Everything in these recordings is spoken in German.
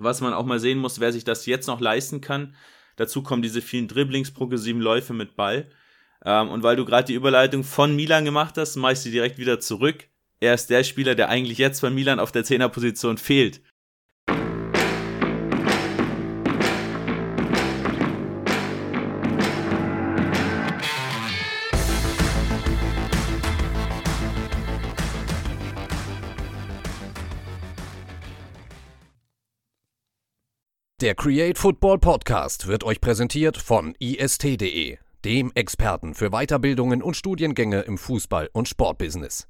was man auch mal sehen muss, wer sich das jetzt noch leisten kann. Dazu kommen diese vielen Dribblings, progressiven Läufe mit Ball. Ähm, und weil du gerade die Überleitung von Milan gemacht hast, mache ich sie direkt wieder zurück. Er ist der Spieler, der eigentlich jetzt bei Milan auf der Zehnerposition fehlt. Der Create Football Podcast wird euch präsentiert von ist.de, dem Experten für Weiterbildungen und Studiengänge im Fußball- und Sportbusiness.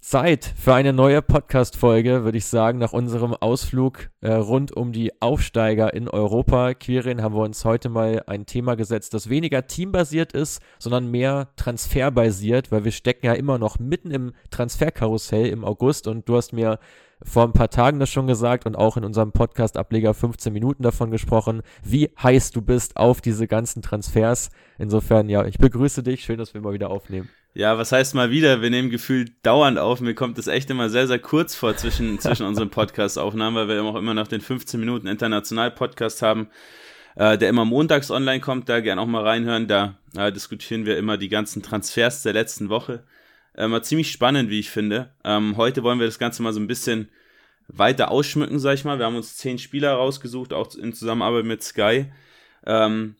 Zeit für eine neue Podcast-Folge, würde ich sagen, nach unserem Ausflug äh, rund um die Aufsteiger in Europa. Quirin haben wir uns heute mal ein Thema gesetzt, das weniger teambasiert ist, sondern mehr transferbasiert, weil wir stecken ja immer noch mitten im Transferkarussell im August und du hast mir vor ein paar Tagen das schon gesagt und auch in unserem Podcast-Ableger 15 Minuten davon gesprochen, wie heiß du bist auf diese ganzen Transfers. Insofern, ja, ich begrüße dich. Schön, dass wir mal wieder aufnehmen. Ja, was heißt mal wieder? Wir nehmen gefühlt dauernd auf. Mir kommt es echt immer sehr, sehr kurz vor zwischen, zwischen unseren Podcast-Aufnahmen, weil wir auch immer noch den 15 Minuten International-Podcast haben, äh, der immer montags online kommt. Da gerne auch mal reinhören. Da äh, diskutieren wir immer die ganzen Transfers der letzten Woche. Ähm, war ziemlich spannend, wie ich finde. Ähm, heute wollen wir das Ganze mal so ein bisschen weiter ausschmücken, sag ich mal. Wir haben uns zehn Spieler rausgesucht, auch in Zusammenarbeit mit Sky. Ähm,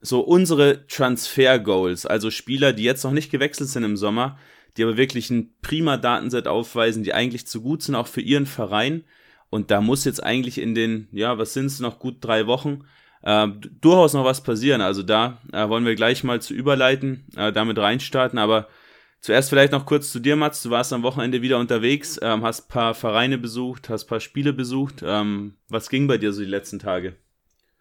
so unsere Transfer-Goals, also Spieler, die jetzt noch nicht gewechselt sind im Sommer, die aber wirklich ein prima Datenset aufweisen, die eigentlich zu gut sind, auch für ihren Verein. Und da muss jetzt eigentlich in den, ja, was sind es, noch gut drei Wochen, äh, durchaus noch was passieren. Also da äh, wollen wir gleich mal zu überleiten, äh, damit reinstarten. Aber Zuerst vielleicht noch kurz zu dir, Mats. Du warst am Wochenende wieder unterwegs, ähm, hast ein paar Vereine besucht, hast ein paar Spiele besucht. Ähm, was ging bei dir so die letzten Tage?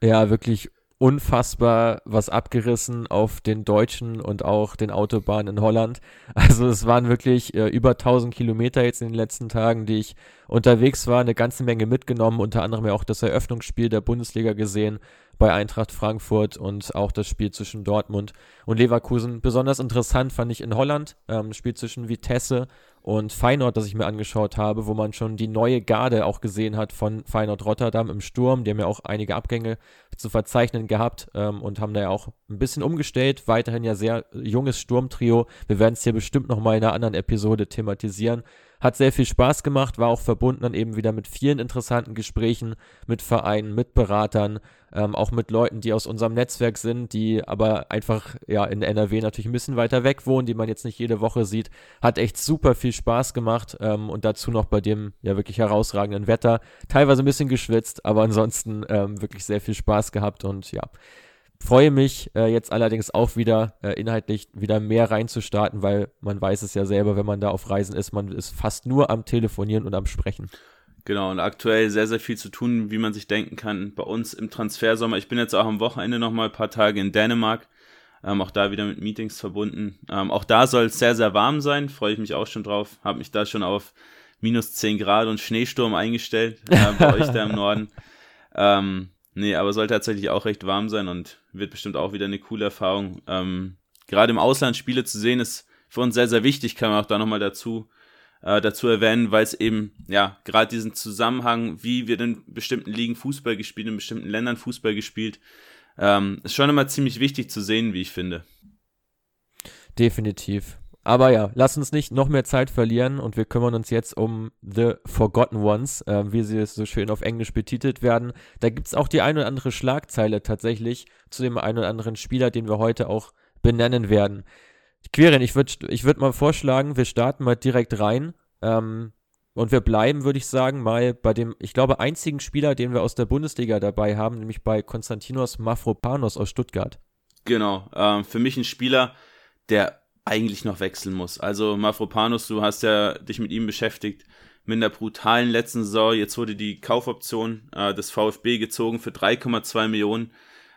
Ja, wirklich unfassbar was abgerissen auf den deutschen und auch den Autobahnen in Holland. Also es waren wirklich äh, über 1000 Kilometer jetzt in den letzten Tagen, die ich unterwegs war, eine ganze Menge mitgenommen, unter anderem ja auch das Eröffnungsspiel der Bundesliga gesehen bei Eintracht Frankfurt und auch das Spiel zwischen Dortmund und Leverkusen. Besonders interessant fand ich in Holland, ähm, Spiel zwischen Vitesse und Feyenoord, das ich mir angeschaut habe, wo man schon die neue Garde auch gesehen hat von Feyenoord Rotterdam im Sturm. Die haben ja auch einige Abgänge zu verzeichnen gehabt ähm, und haben da ja auch ein bisschen umgestellt. Weiterhin ja sehr junges Sturmtrio. Wir werden es hier bestimmt nochmal in einer anderen Episode thematisieren. Hat sehr viel Spaß gemacht, war auch verbunden dann eben wieder mit vielen interessanten Gesprächen mit Vereinen, mit Beratern, ähm, auch mit Leuten, die aus unserem Netzwerk sind, die aber einfach ja in NRW natürlich ein bisschen weiter weg wohnen, die man jetzt nicht jede Woche sieht. Hat echt super viel Spaß gemacht ähm, und dazu noch bei dem ja wirklich herausragenden Wetter. Teilweise ein bisschen geschwitzt, aber ansonsten ähm, wirklich sehr viel Spaß gehabt und ja. Freue mich äh, jetzt allerdings auch wieder äh, inhaltlich wieder mehr reinzustarten, weil man weiß es ja selber, wenn man da auf Reisen ist, man ist fast nur am Telefonieren und am Sprechen. Genau, und aktuell sehr, sehr viel zu tun, wie man sich denken kann, bei uns im Transfersommer. Ich bin jetzt auch am Wochenende nochmal ein paar Tage in Dänemark, ähm, auch da wieder mit Meetings verbunden. Ähm, auch da soll es sehr, sehr warm sein, freue ich mich auch schon drauf. Habe mich da schon auf minus 10 Grad und Schneesturm eingestellt, äh, bei euch da im Norden. Ähm, Nee, aber soll tatsächlich auch recht warm sein und wird bestimmt auch wieder eine coole Erfahrung. Ähm, gerade im Ausland Spiele zu sehen, ist für uns sehr, sehr wichtig, kann man auch da nochmal dazu, äh, dazu erwähnen, weil es eben, ja, gerade diesen Zusammenhang, wie wird in bestimmten Ligen Fußball gespielt, in bestimmten Ländern Fußball gespielt, ähm, ist schon immer ziemlich wichtig zu sehen, wie ich finde. Definitiv. Aber ja, lass uns nicht noch mehr Zeit verlieren und wir kümmern uns jetzt um The Forgotten Ones, äh, wie sie so schön auf Englisch betitelt werden. Da gibt es auch die ein oder andere Schlagzeile tatsächlich zu dem einen oder anderen Spieler, den wir heute auch benennen werden. Queren, ich würde ich würd mal vorschlagen, wir starten mal direkt rein. Ähm, und wir bleiben, würde ich sagen, mal bei dem, ich glaube, einzigen Spieler, den wir aus der Bundesliga dabei haben, nämlich bei Konstantinos Mafropanos aus Stuttgart. Genau, ähm, für mich ein Spieler, der eigentlich noch wechseln muss. Also Mafropanos, du hast ja dich mit ihm beschäftigt, mit einer brutalen letzten Saison. Jetzt wurde die Kaufoption äh, des VfB gezogen für 3,2 Millionen.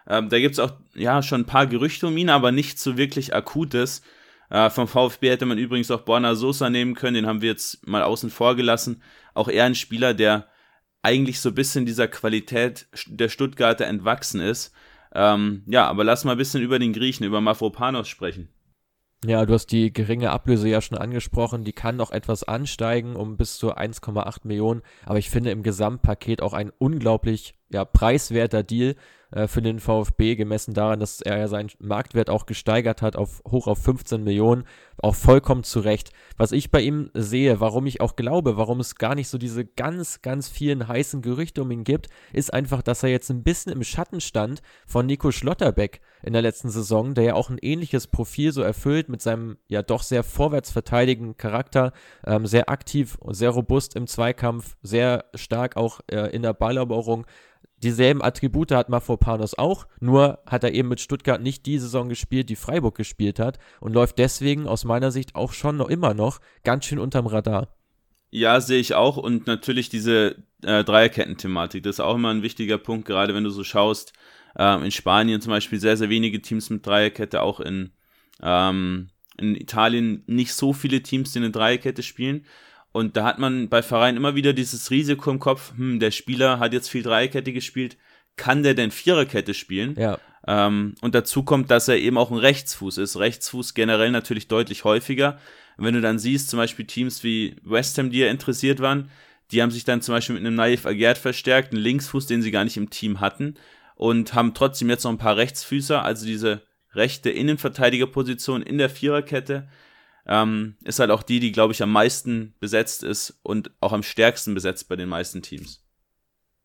Ähm, da gibt's auch ja schon ein paar Gerüchte um ihn, aber nicht so wirklich akutes. Äh, vom VfB hätte man übrigens auch Borna Sosa nehmen können, den haben wir jetzt mal außen vor gelassen. Auch er ein Spieler, der eigentlich so ein bisschen dieser Qualität der Stuttgarter entwachsen ist. Ähm, ja, aber lass mal ein bisschen über den Griechen, über Mafropanos sprechen. Ja, du hast die geringe Ablöse ja schon angesprochen. Die kann noch etwas ansteigen um bis zu 1,8 Millionen. Aber ich finde im Gesamtpaket auch ein unglaublich ja, preiswerter Deal für den VfB, gemessen daran, dass er ja seinen Marktwert auch gesteigert hat auf hoch auf 15 Millionen, auch vollkommen zu Recht. Was ich bei ihm sehe, warum ich auch glaube, warum es gar nicht so diese ganz, ganz vielen heißen Gerüchte um ihn gibt, ist einfach, dass er jetzt ein bisschen im Schatten stand von Nico Schlotterbeck in der letzten Saison, der ja auch ein ähnliches Profil so erfüllt mit seinem ja doch sehr vorwärtsverteidigenden Charakter, ähm, sehr aktiv, sehr robust im Zweikampf, sehr stark auch äh, in der Balleroberung dieselben Attribute hat Mafropanos auch, nur hat er eben mit Stuttgart nicht die Saison gespielt, die Freiburg gespielt hat und läuft deswegen aus meiner Sicht auch schon noch immer noch ganz schön unterm Radar. Ja, sehe ich auch und natürlich diese äh, Dreierketten-Thematik, das ist auch immer ein wichtiger Punkt, gerade wenn du so schaust, äh, in Spanien zum Beispiel sehr, sehr wenige Teams mit Dreierkette, auch in, ähm, in Italien nicht so viele Teams, die eine Dreierkette spielen und da hat man bei Vereinen immer wieder dieses Risiko im Kopf, hm, der Spieler hat jetzt viel Dreierkette gespielt, kann der denn Viererkette spielen? Ja. Ähm, und dazu kommt, dass er eben auch ein Rechtsfuß ist. Rechtsfuß generell natürlich deutlich häufiger. Und wenn du dann siehst, zum Beispiel Teams wie West Ham, die ja interessiert waren, die haben sich dann zum Beispiel mit einem Naif Agert verstärkt, einen Linksfuß, den sie gar nicht im Team hatten, und haben trotzdem jetzt noch ein paar Rechtsfüßer, also diese rechte Innenverteidigerposition in der Viererkette ähm, ist halt auch die, die, glaube ich, am meisten besetzt ist und auch am stärksten besetzt bei den meisten Teams.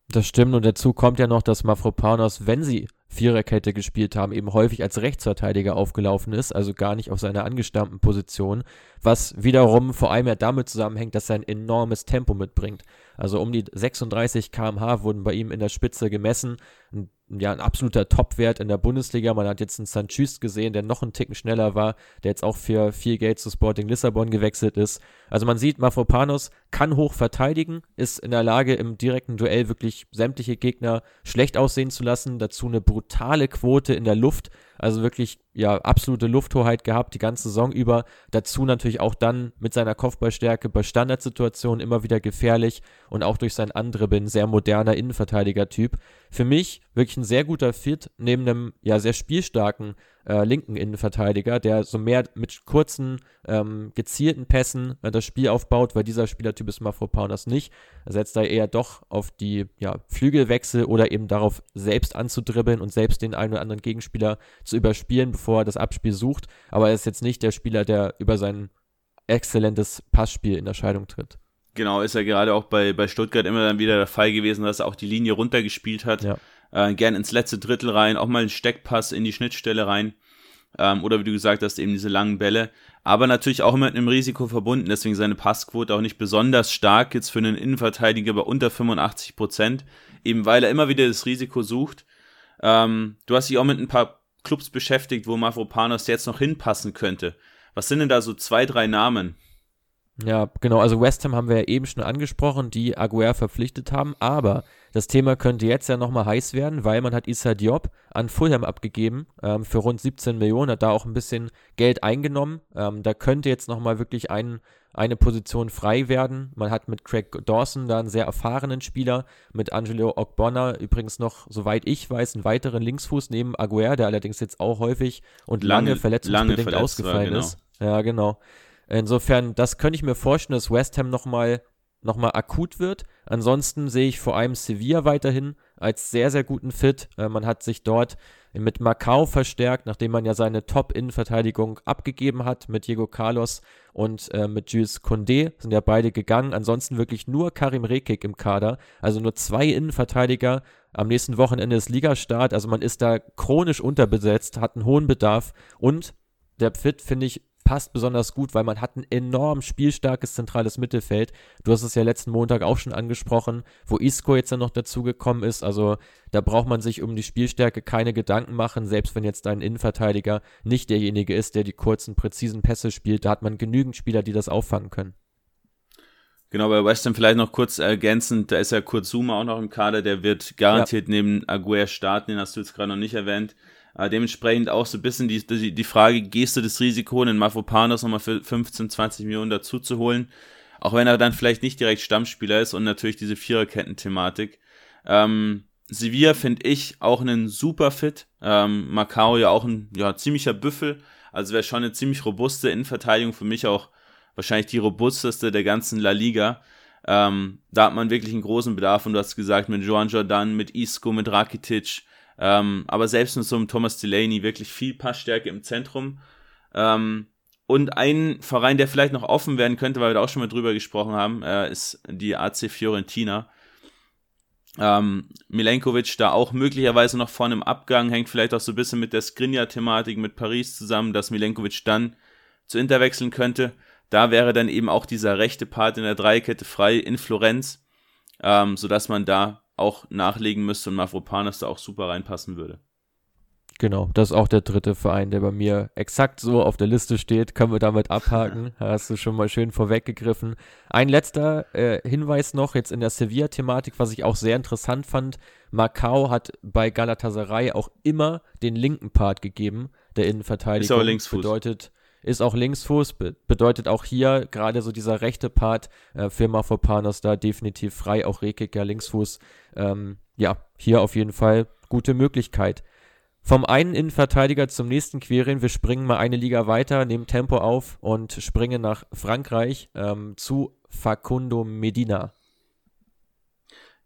Das stimmt und dazu kommt ja noch, dass Mafropanos, wenn sie Viererkette gespielt haben, eben häufig als Rechtsverteidiger aufgelaufen ist, also gar nicht auf seiner angestammten Position, was wiederum vor allem ja damit zusammenhängt, dass er ein enormes Tempo mitbringt. Also um die 36 km/h wurden bei ihm in der Spitze gemessen. Ein ja, ein absoluter Topwert in der Bundesliga. Man hat jetzt einen Sanchez gesehen, der noch einen Ticken schneller war, der jetzt auch für viel Geld zu Sporting Lissabon gewechselt ist. Also man sieht, Mafropanos kann hoch verteidigen, ist in der Lage, im direkten Duell wirklich sämtliche Gegner schlecht aussehen zu lassen. Dazu eine brutale Quote in der Luft. Also wirklich, ja, absolute Lufthoheit gehabt die ganze Saison über. Dazu natürlich auch dann mit seiner Kopfballstärke bei Standardsituationen immer wieder gefährlich und auch durch sein Andribbeln sehr moderner Innenverteidiger-Typ. Für mich wirklich ein sehr guter Fit neben einem, ja, sehr spielstarken äh, linken Innenverteidiger, der so mehr mit kurzen, ähm, gezielten Pässen äh, das Spiel aufbaut, weil dieser Spielertyp ist Mafropanos nicht. Er setzt da eher doch auf die ja, Flügelwechsel oder eben darauf, selbst anzudribbeln und selbst den einen oder anderen Gegenspieler zu überspielen, bevor er das Abspiel sucht. Aber er ist jetzt nicht der Spieler, der über sein exzellentes Passspiel in Erscheinung tritt. Genau, ist ja gerade auch bei, bei Stuttgart immer dann wieder der Fall gewesen, dass er auch die Linie runtergespielt hat. Ja äh, gern ins letzte Drittel rein, auch mal einen Steckpass in die Schnittstelle rein. Ähm, oder wie du gesagt hast, eben diese langen Bälle. Aber natürlich auch immer mit einem Risiko verbunden. Deswegen seine Passquote auch nicht besonders stark jetzt für einen Innenverteidiger bei unter 85 Prozent. Eben weil er immer wieder das Risiko sucht. Ähm, du hast dich auch mit ein paar Clubs beschäftigt, wo Mavropanos jetzt noch hinpassen könnte. Was sind denn da so zwei, drei Namen? Ja, genau. Also West Ham haben wir ja eben schon angesprochen, die Aguer verpflichtet haben. Aber das Thema könnte jetzt ja nochmal heiß werden, weil man hat Issa Diop an Fulham abgegeben ähm, für rund 17 Millionen, hat da auch ein bisschen Geld eingenommen. Ähm, da könnte jetzt nochmal wirklich ein, eine Position frei werden. Man hat mit Craig Dawson da einen sehr erfahrenen Spieler, mit Angelo Ogbonna übrigens noch, soweit ich weiß, einen weiteren Linksfuß neben Aguer, der allerdings jetzt auch häufig und lange, lange verletzungsbedingt lange ausgefallen war, genau. ist. Ja, genau. Insofern, das könnte ich mir vorstellen, dass West Ham nochmal noch mal akut wird. Ansonsten sehe ich vor allem Sevilla weiterhin als sehr, sehr guten Fit. Äh, man hat sich dort mit Macau verstärkt, nachdem man ja seine Top-Innenverteidigung abgegeben hat mit Diego Carlos und äh, mit Jules Condé, sind ja beide gegangen. Ansonsten wirklich nur Karim Rekik im Kader, also nur zwei Innenverteidiger. Am nächsten Wochenende ist Ligastart, also man ist da chronisch unterbesetzt, hat einen hohen Bedarf und der Fit, finde ich, passt besonders gut, weil man hat ein enorm spielstarkes zentrales Mittelfeld. Du hast es ja letzten Montag auch schon angesprochen, wo Isco jetzt dann noch dazugekommen ist. Also da braucht man sich um die Spielstärke keine Gedanken machen, selbst wenn jetzt dein Innenverteidiger nicht derjenige ist, der die kurzen, präzisen Pässe spielt. Da hat man genügend Spieler, die das auffangen können. Genau, bei West Ham vielleicht noch kurz ergänzend, da ist ja Kurt Zuma auch noch im Kader, der wird garantiert ja. neben Aguer starten, den hast du jetzt gerade noch nicht erwähnt. Äh, dementsprechend auch so ein bisschen die, die, die Frage, gehst du das Risiko, einen Mafropanos nochmal für 15, 20 Millionen dazu zu holen? Auch wenn er dann vielleicht nicht direkt Stammspieler ist und natürlich diese Viererketten-Thematik. Ähm, Sevilla finde ich auch einen super Fit. Ähm, Macau ja auch ein ja, ziemlicher Büffel, Also wäre schon eine ziemlich robuste Innenverteidigung, für mich auch wahrscheinlich die robusteste der ganzen La Liga. Ähm, da hat man wirklich einen großen Bedarf und du hast gesagt, mit Joan Jordan, mit Isco, mit Rakitic, ähm, aber selbst mit so einem Thomas Delaney wirklich viel Passstärke im Zentrum. Ähm, und ein Verein, der vielleicht noch offen werden könnte, weil wir da auch schon mal drüber gesprochen haben, äh, ist die AC Fiorentina. Ähm, Milenkovic da auch möglicherweise noch vor einem Abgang, hängt vielleicht auch so ein bisschen mit der Skriniar-Thematik mit Paris zusammen, dass Milenkovic dann zu Inter wechseln könnte. Da wäre dann eben auch dieser rechte Part in der Dreikette frei in Florenz, ähm, sodass man da auch nachlegen müsste und Mavropanos da auch super reinpassen würde. Genau, das ist auch der dritte Verein, der bei mir exakt so auf der Liste steht. Können wir damit abhaken. Hast du schon mal schön vorweggegriffen. Ein letzter äh, Hinweis noch jetzt in der Sevilla-Thematik, was ich auch sehr interessant fand. Macau hat bei Galatasaray auch immer den linken Part gegeben, der Innenverteidigung. Ist aber Linksfuß. Bedeutet, ist auch Linksfuß, be bedeutet auch hier gerade so dieser rechte Part äh, für Mafropanos da definitiv frei, auch Rekik ja Linksfuß. Ähm, ja, hier auf jeden Fall gute Möglichkeit. Vom einen Innenverteidiger zum nächsten queren. Wir springen mal eine Liga weiter, nehmen Tempo auf und springen nach Frankreich ähm, zu Facundo Medina.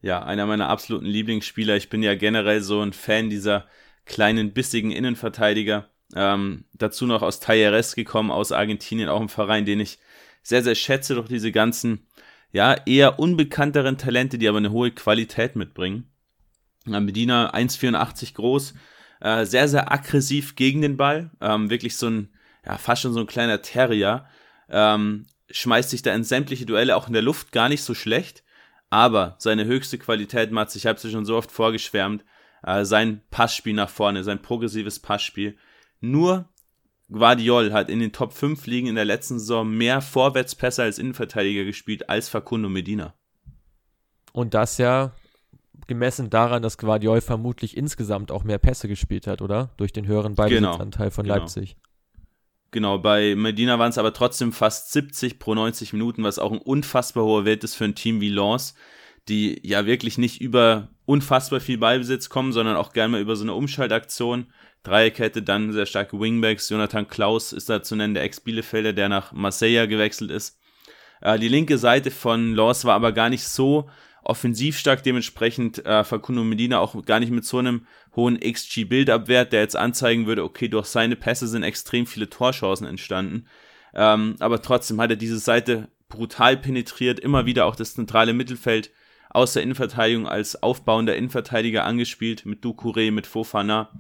Ja, einer meiner absoluten Lieblingsspieler. Ich bin ja generell so ein Fan dieser kleinen, bissigen Innenverteidiger. Ähm, dazu noch aus Talleres gekommen, aus Argentinien, auch ein Verein, den ich sehr, sehr schätze durch diese ganzen, ja, eher unbekannteren Talente, die aber eine hohe Qualität mitbringen. Medina 1,84 groß, äh, sehr, sehr aggressiv gegen den Ball. Ähm, wirklich so ein, ja, fast schon so ein kleiner Terrier. Ähm, schmeißt sich da in sämtliche Duelle auch in der Luft gar nicht so schlecht. Aber seine höchste Qualität, Mats, ich habe es schon so oft vorgeschwärmt, äh, sein Passspiel nach vorne, sein progressives Passspiel. Nur Guardiol hat in den Top 5 Ligen in der letzten Saison mehr Vorwärtspässe als Innenverteidiger gespielt als Facundo Medina. Und das ja gemessen daran, dass Guardiol vermutlich insgesamt auch mehr Pässe gespielt hat, oder? Durch den höheren Ballbesitzanteil genau, von genau. Leipzig. Genau, bei Medina waren es aber trotzdem fast 70 pro 90 Minuten, was auch ein unfassbar hoher Wert ist für ein Team wie Lens, die ja wirklich nicht über unfassbar viel Ballbesitz kommen, sondern auch gerne mal über so eine Umschaltaktion. Dreierkette, dann sehr starke Wingbacks. Jonathan Klaus ist da zu nennen, der Ex-Bielefelder, der nach Marseille gewechselt ist. Äh, die linke Seite von Lens war aber gar nicht so offensiv stark, dementsprechend äh, Facundo Medina auch gar nicht mit so einem hohen XG-Build-Up-Wert, der jetzt anzeigen würde, okay, durch seine Pässe sind extrem viele Torchancen entstanden. Ähm, aber trotzdem hat er diese Seite brutal penetriert, immer wieder auch das zentrale Mittelfeld aus der Innenverteidigung als aufbauender Innenverteidiger angespielt, mit Ducouré, mit Fofana,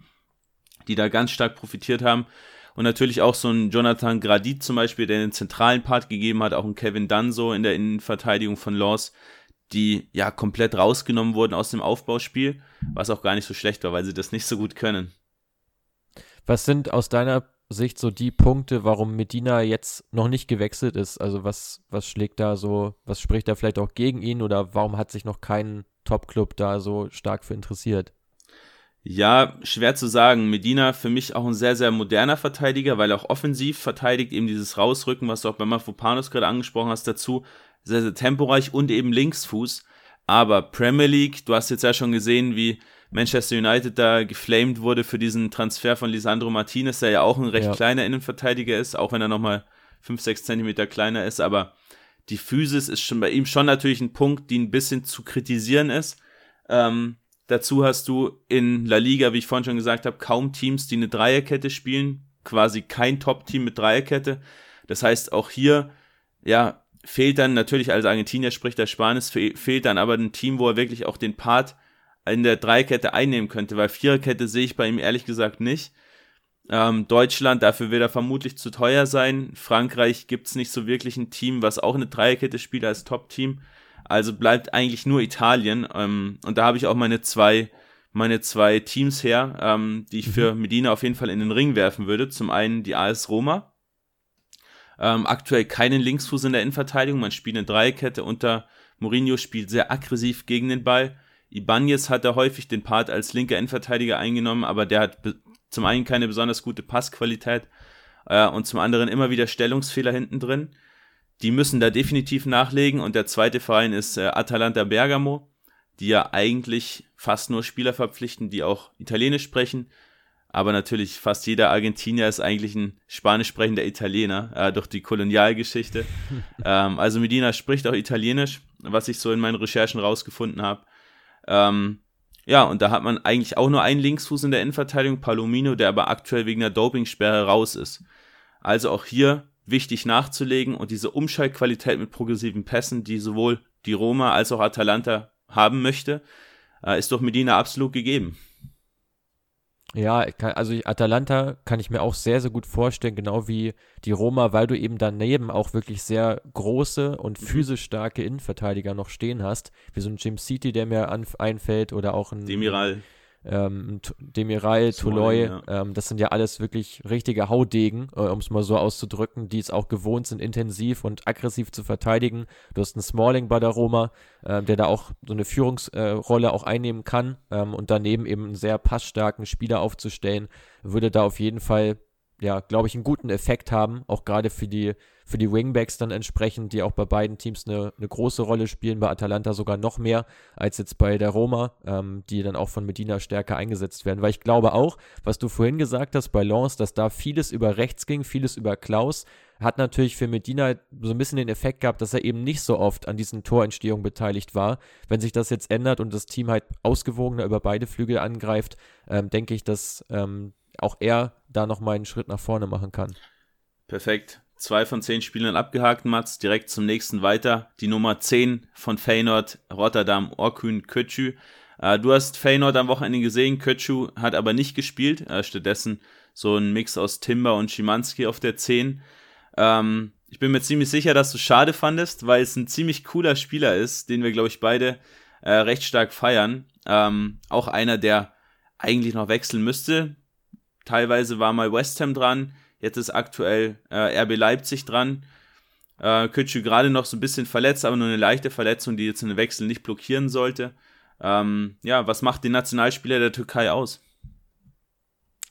die da ganz stark profitiert haben. Und natürlich auch so ein Jonathan Gradit zum Beispiel, der den zentralen Part gegeben hat, auch ein Kevin Danso in der Innenverteidigung von Laws, die ja komplett rausgenommen wurden aus dem Aufbauspiel, was auch gar nicht so schlecht war, weil sie das nicht so gut können. Was sind aus deiner Sicht so die Punkte, warum Medina jetzt noch nicht gewechselt ist? Also was, was schlägt da so, was spricht da vielleicht auch gegen ihn oder warum hat sich noch kein Top-Club da so stark für interessiert? Ja, schwer zu sagen. Medina für mich auch ein sehr, sehr moderner Verteidiger, weil er auch offensiv verteidigt, eben dieses Rausrücken, was du auch bei Mafropanos gerade angesprochen hast, dazu sehr, sehr temporeich und eben Linksfuß. Aber Premier League, du hast jetzt ja schon gesehen, wie Manchester United da geflamed wurde für diesen Transfer von Lisandro Martinez, der ja auch ein recht ja. kleiner Innenverteidiger ist, auch wenn er nochmal 5, 6 Zentimeter kleiner ist. Aber die Physis ist schon bei ihm schon natürlich ein Punkt, die ein bisschen zu kritisieren ist. Ähm, dazu hast du in La Liga, wie ich vorhin schon gesagt habe, kaum Teams, die eine Dreierkette spielen. Quasi kein Top-Team mit Dreierkette. Das heißt, auch hier, ja, fehlt dann natürlich als Argentinier spricht der Spanisch, fehlt dann aber ein Team, wo er wirklich auch den Part in der Dreikette einnehmen könnte, weil Viererkette sehe ich bei ihm ehrlich gesagt nicht. Ähm, Deutschland, dafür wird er vermutlich zu teuer sein. Frankreich gibt es nicht so wirklich ein Team, was auch eine Dreierkette spielt als Top-Team. Also bleibt eigentlich nur Italien. Ähm, und da habe ich auch meine zwei, meine zwei Teams her, ähm, die ich mhm. für Medina auf jeden Fall in den Ring werfen würde. Zum einen die AS Roma, ähm, aktuell keinen Linksfuß in der Innenverteidigung. Man spielt eine Dreikette unter Mourinho, spielt sehr aggressiv gegen den Ball. Ibanez hat da häufig den Part als linker Innenverteidiger eingenommen, aber der hat zum einen keine besonders gute Passqualität äh, und zum anderen immer wieder Stellungsfehler hinten drin. Die müssen da definitiv nachlegen und der zweite Verein ist äh, Atalanta Bergamo, die ja eigentlich fast nur Spieler verpflichten, die auch Italienisch sprechen. aber natürlich fast jeder Argentinier ist eigentlich ein spanisch sprechender Italiener äh, durch die Kolonialgeschichte. ähm, also Medina spricht auch Italienisch, was ich so in meinen Recherchen rausgefunden habe. Ähm, ja, und da hat man eigentlich auch nur einen Linksfuß in der Innenverteidigung, Palomino, der aber aktuell wegen der Dopingsperre raus ist. Also auch hier wichtig nachzulegen und diese Umschaltqualität mit progressiven Pässen, die sowohl die Roma als auch Atalanta haben möchte, äh, ist durch Medina absolut gegeben. Ja, also Atalanta kann ich mir auch sehr, sehr gut vorstellen, genau wie die Roma, weil du eben daneben auch wirklich sehr große und mhm. physisch starke Innenverteidiger noch stehen hast, wie so ein Jim City, der mir einfällt, oder auch ein Demiral ähm, Demiral, Touloy, ja. ähm, das sind ja alles wirklich richtige Haudegen, äh, um es mal so auszudrücken, die es auch gewohnt sind, intensiv und aggressiv zu verteidigen. Du hast einen Smalling bei der Roma, äh, der da auch so eine Führungsrolle äh, auch einnehmen kann ähm, und daneben eben einen sehr passstarken Spieler aufzustellen, würde da auf jeden Fall ja, glaube ich, einen guten Effekt haben, auch gerade für die, für die Wingbacks dann entsprechend, die auch bei beiden Teams eine, eine große Rolle spielen, bei Atalanta sogar noch mehr als jetzt bei der Roma, ähm, die dann auch von Medina stärker eingesetzt werden. Weil ich glaube auch, was du vorhin gesagt hast bei Lens, dass da vieles über rechts ging, vieles über Klaus, hat natürlich für Medina so ein bisschen den Effekt gehabt, dass er eben nicht so oft an diesen Torentstehungen beteiligt war. Wenn sich das jetzt ändert und das Team halt ausgewogener über beide Flügel angreift, ähm, denke ich, dass ähm, auch er da nochmal einen Schritt nach vorne machen kann. Perfekt. Zwei von zehn Spielern abgehakt, Mats. Direkt zum nächsten weiter. Die Nummer 10 von Feyenoord, Rotterdam, Orkun Kötschü. Äh, du hast Feyenoord am Wochenende gesehen. Kötschü hat aber nicht gespielt. Äh, stattdessen so ein Mix aus Timber und Schimanski auf der 10. Ähm, ich bin mir ziemlich sicher, dass du schade fandest, weil es ein ziemlich cooler Spieler ist, den wir, glaube ich, beide äh, recht stark feiern. Ähm, auch einer, der eigentlich noch wechseln müsste. Teilweise war mal West Ham dran, jetzt ist aktuell äh, RB Leipzig dran. Äh, Kütschü gerade noch so ein bisschen verletzt, aber nur eine leichte Verletzung, die jetzt einen Wechsel nicht blockieren sollte. Ähm, ja, was macht den Nationalspieler der Türkei aus?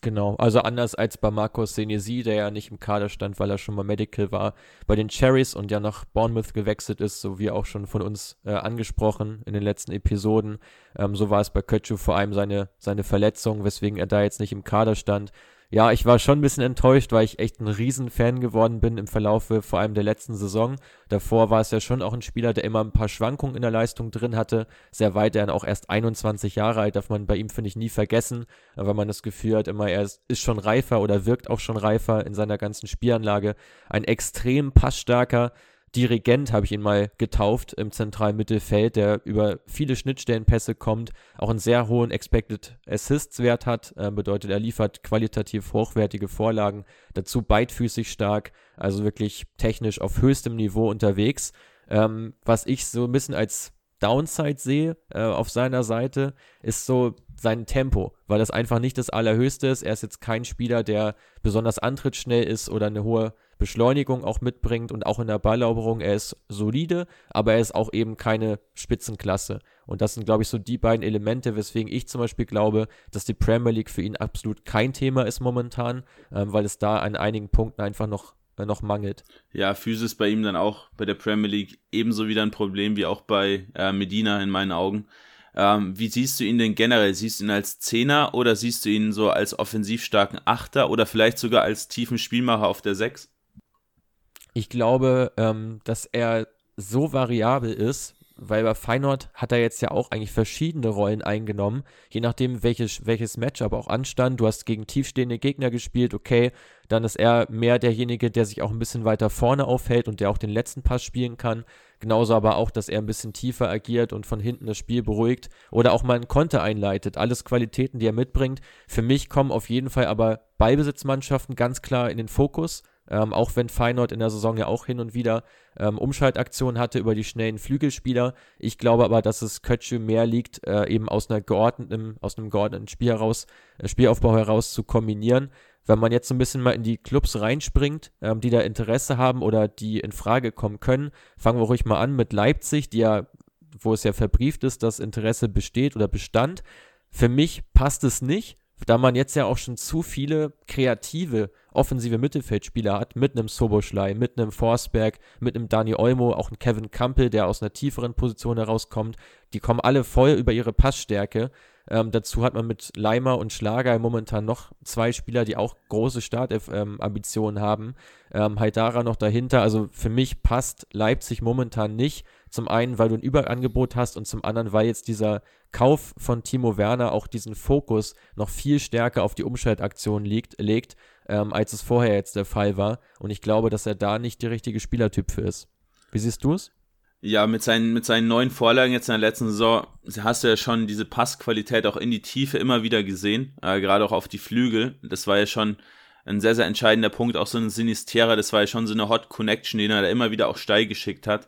Genau, also anders als bei Marcos Senesi, der ja nicht im Kader stand, weil er schon mal Medical war, bei den Cherries und ja nach Bournemouth gewechselt ist, so wie auch schon von uns äh, angesprochen in den letzten Episoden. Ähm, so war es bei Kötschü vor allem seine, seine Verletzung, weswegen er da jetzt nicht im Kader stand ja, ich war schon ein bisschen enttäuscht, weil ich echt ein Riesenfan geworden bin im Verlaufe vor allem der letzten Saison. Davor war es ja schon auch ein Spieler, der immer ein paar Schwankungen in der Leistung drin hatte. Sehr weit, er auch erst 21 Jahre alt, darf man bei ihm, finde ich, nie vergessen, weil man das Gefühl hat, immer er ist, ist schon reifer oder wirkt auch schon reifer in seiner ganzen Spielanlage. Ein extrem passstarker, Dirigent habe ich ihn mal getauft im zentralen Mittelfeld, der über viele Schnittstellenpässe kommt, auch einen sehr hohen Expected Assists Wert hat, äh, bedeutet er liefert qualitativ hochwertige Vorlagen, dazu beidfüßig stark, also wirklich technisch auf höchstem Niveau unterwegs. Ähm, was ich so ein bisschen als Downside sehe äh, auf seiner Seite, ist so sein Tempo, weil das einfach nicht das Allerhöchste ist. Er ist jetzt kein Spieler, der besonders antrittsschnell ist oder eine hohe Beschleunigung auch mitbringt und auch in der Balleroberung. Er ist solide, aber er ist auch eben keine Spitzenklasse. Und das sind, glaube ich, so die beiden Elemente, weswegen ich zum Beispiel glaube, dass die Premier League für ihn absolut kein Thema ist momentan, ähm, weil es da an einigen Punkten einfach noch äh, noch mangelt. Ja, Physis bei ihm dann auch bei der Premier League ebenso wieder ein Problem wie auch bei äh, Medina in meinen Augen. Ähm, wie siehst du ihn denn generell? Siehst du ihn als Zehner oder siehst du ihn so als offensiv starken Achter oder vielleicht sogar als tiefen Spielmacher auf der Sechs? Ich glaube, ähm, dass er so variabel ist, weil bei Feyenoord hat er jetzt ja auch eigentlich verschiedene Rollen eingenommen, je nachdem welches, welches Match aber auch anstand. Du hast gegen tiefstehende Gegner gespielt, okay, dann ist er mehr derjenige, der sich auch ein bisschen weiter vorne aufhält und der auch den letzten Pass spielen kann. Genauso aber auch, dass er ein bisschen tiefer agiert und von hinten das Spiel beruhigt oder auch mal einen Konter einleitet. Alles Qualitäten, die er mitbringt. Für mich kommen auf jeden Fall aber Ballbesitzmannschaften ganz klar in den Fokus. Ähm, auch wenn Feyenoord in der Saison ja auch hin und wieder ähm, Umschaltaktionen hatte über die schnellen Flügelspieler. Ich glaube aber, dass es Kötschü mehr liegt, äh, eben aus einer geordneten, aus einem geordneten Spiel heraus, äh, Spielaufbau heraus zu kombinieren. Wenn man jetzt so ein bisschen mal in die Clubs reinspringt, ähm, die da Interesse haben oder die in Frage kommen können, fangen wir ruhig mal an mit Leipzig, die ja, wo es ja verbrieft ist, dass Interesse besteht oder bestand. Für mich passt es nicht da man jetzt ja auch schon zu viele kreative offensive Mittelfeldspieler hat, mit einem Soboschlei, mit einem Forsberg, mit einem Dani Olmo, auch ein Kevin Campbell, der aus einer tieferen Position herauskommt, die kommen alle voll über ihre Passstärke. Ähm, dazu hat man mit Leimer und Schlager momentan noch zwei Spieler, die auch große Startambitionen ähm, haben. Ähm, Haidara noch dahinter. Also für mich passt Leipzig momentan nicht. Zum einen, weil du ein Überangebot hast und zum anderen, weil jetzt dieser Kauf von Timo Werner auch diesen Fokus noch viel stärker auf die Umschaltaktion liegt, legt, ähm, als es vorher jetzt der Fall war. Und ich glaube, dass er da nicht der richtige Spielertyp für ist. Wie siehst du es? Ja, mit seinen, mit seinen neuen Vorlagen jetzt in der letzten Saison hast du ja schon diese Passqualität auch in die Tiefe immer wieder gesehen, äh, gerade auch auf die Flügel. Das war ja schon ein sehr, sehr entscheidender Punkt, auch so ein Sinistera, das war ja schon so eine Hot Connection, den er da immer wieder auch steil geschickt hat.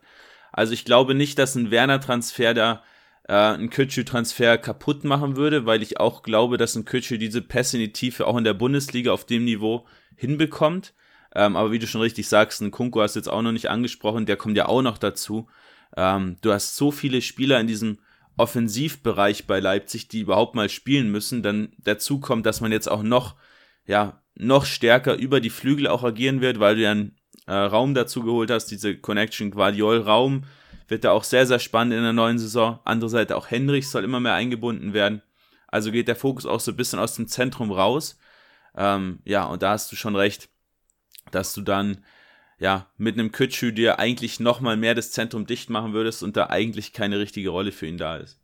Also ich glaube nicht, dass ein Werner-Transfer da äh, einen Kötschü-Transfer kaputt machen würde, weil ich auch glaube, dass ein Kötschü diese Pässe in die Tiefe auch in der Bundesliga auf dem Niveau hinbekommt. Ähm, aber wie du schon richtig sagst, ein Kunko hast du jetzt auch noch nicht angesprochen, der kommt ja auch noch dazu. Ähm, du hast so viele Spieler in diesem Offensivbereich bei Leipzig, die überhaupt mal spielen müssen. Dann dazu kommt, dass man jetzt auch noch, ja, noch stärker über die Flügel auch agieren wird, weil du ja einen äh, Raum dazu geholt hast, diese Connection Guardiol-Raum wird da auch sehr, sehr spannend in der neuen Saison. Andere Seite auch Hendrich soll immer mehr eingebunden werden. Also geht der Fokus auch so ein bisschen aus dem Zentrum raus. Ähm, ja, und da hast du schon recht dass du dann ja mit einem Kütschü dir eigentlich nochmal mehr das Zentrum dicht machen würdest und da eigentlich keine richtige Rolle für ihn da ist.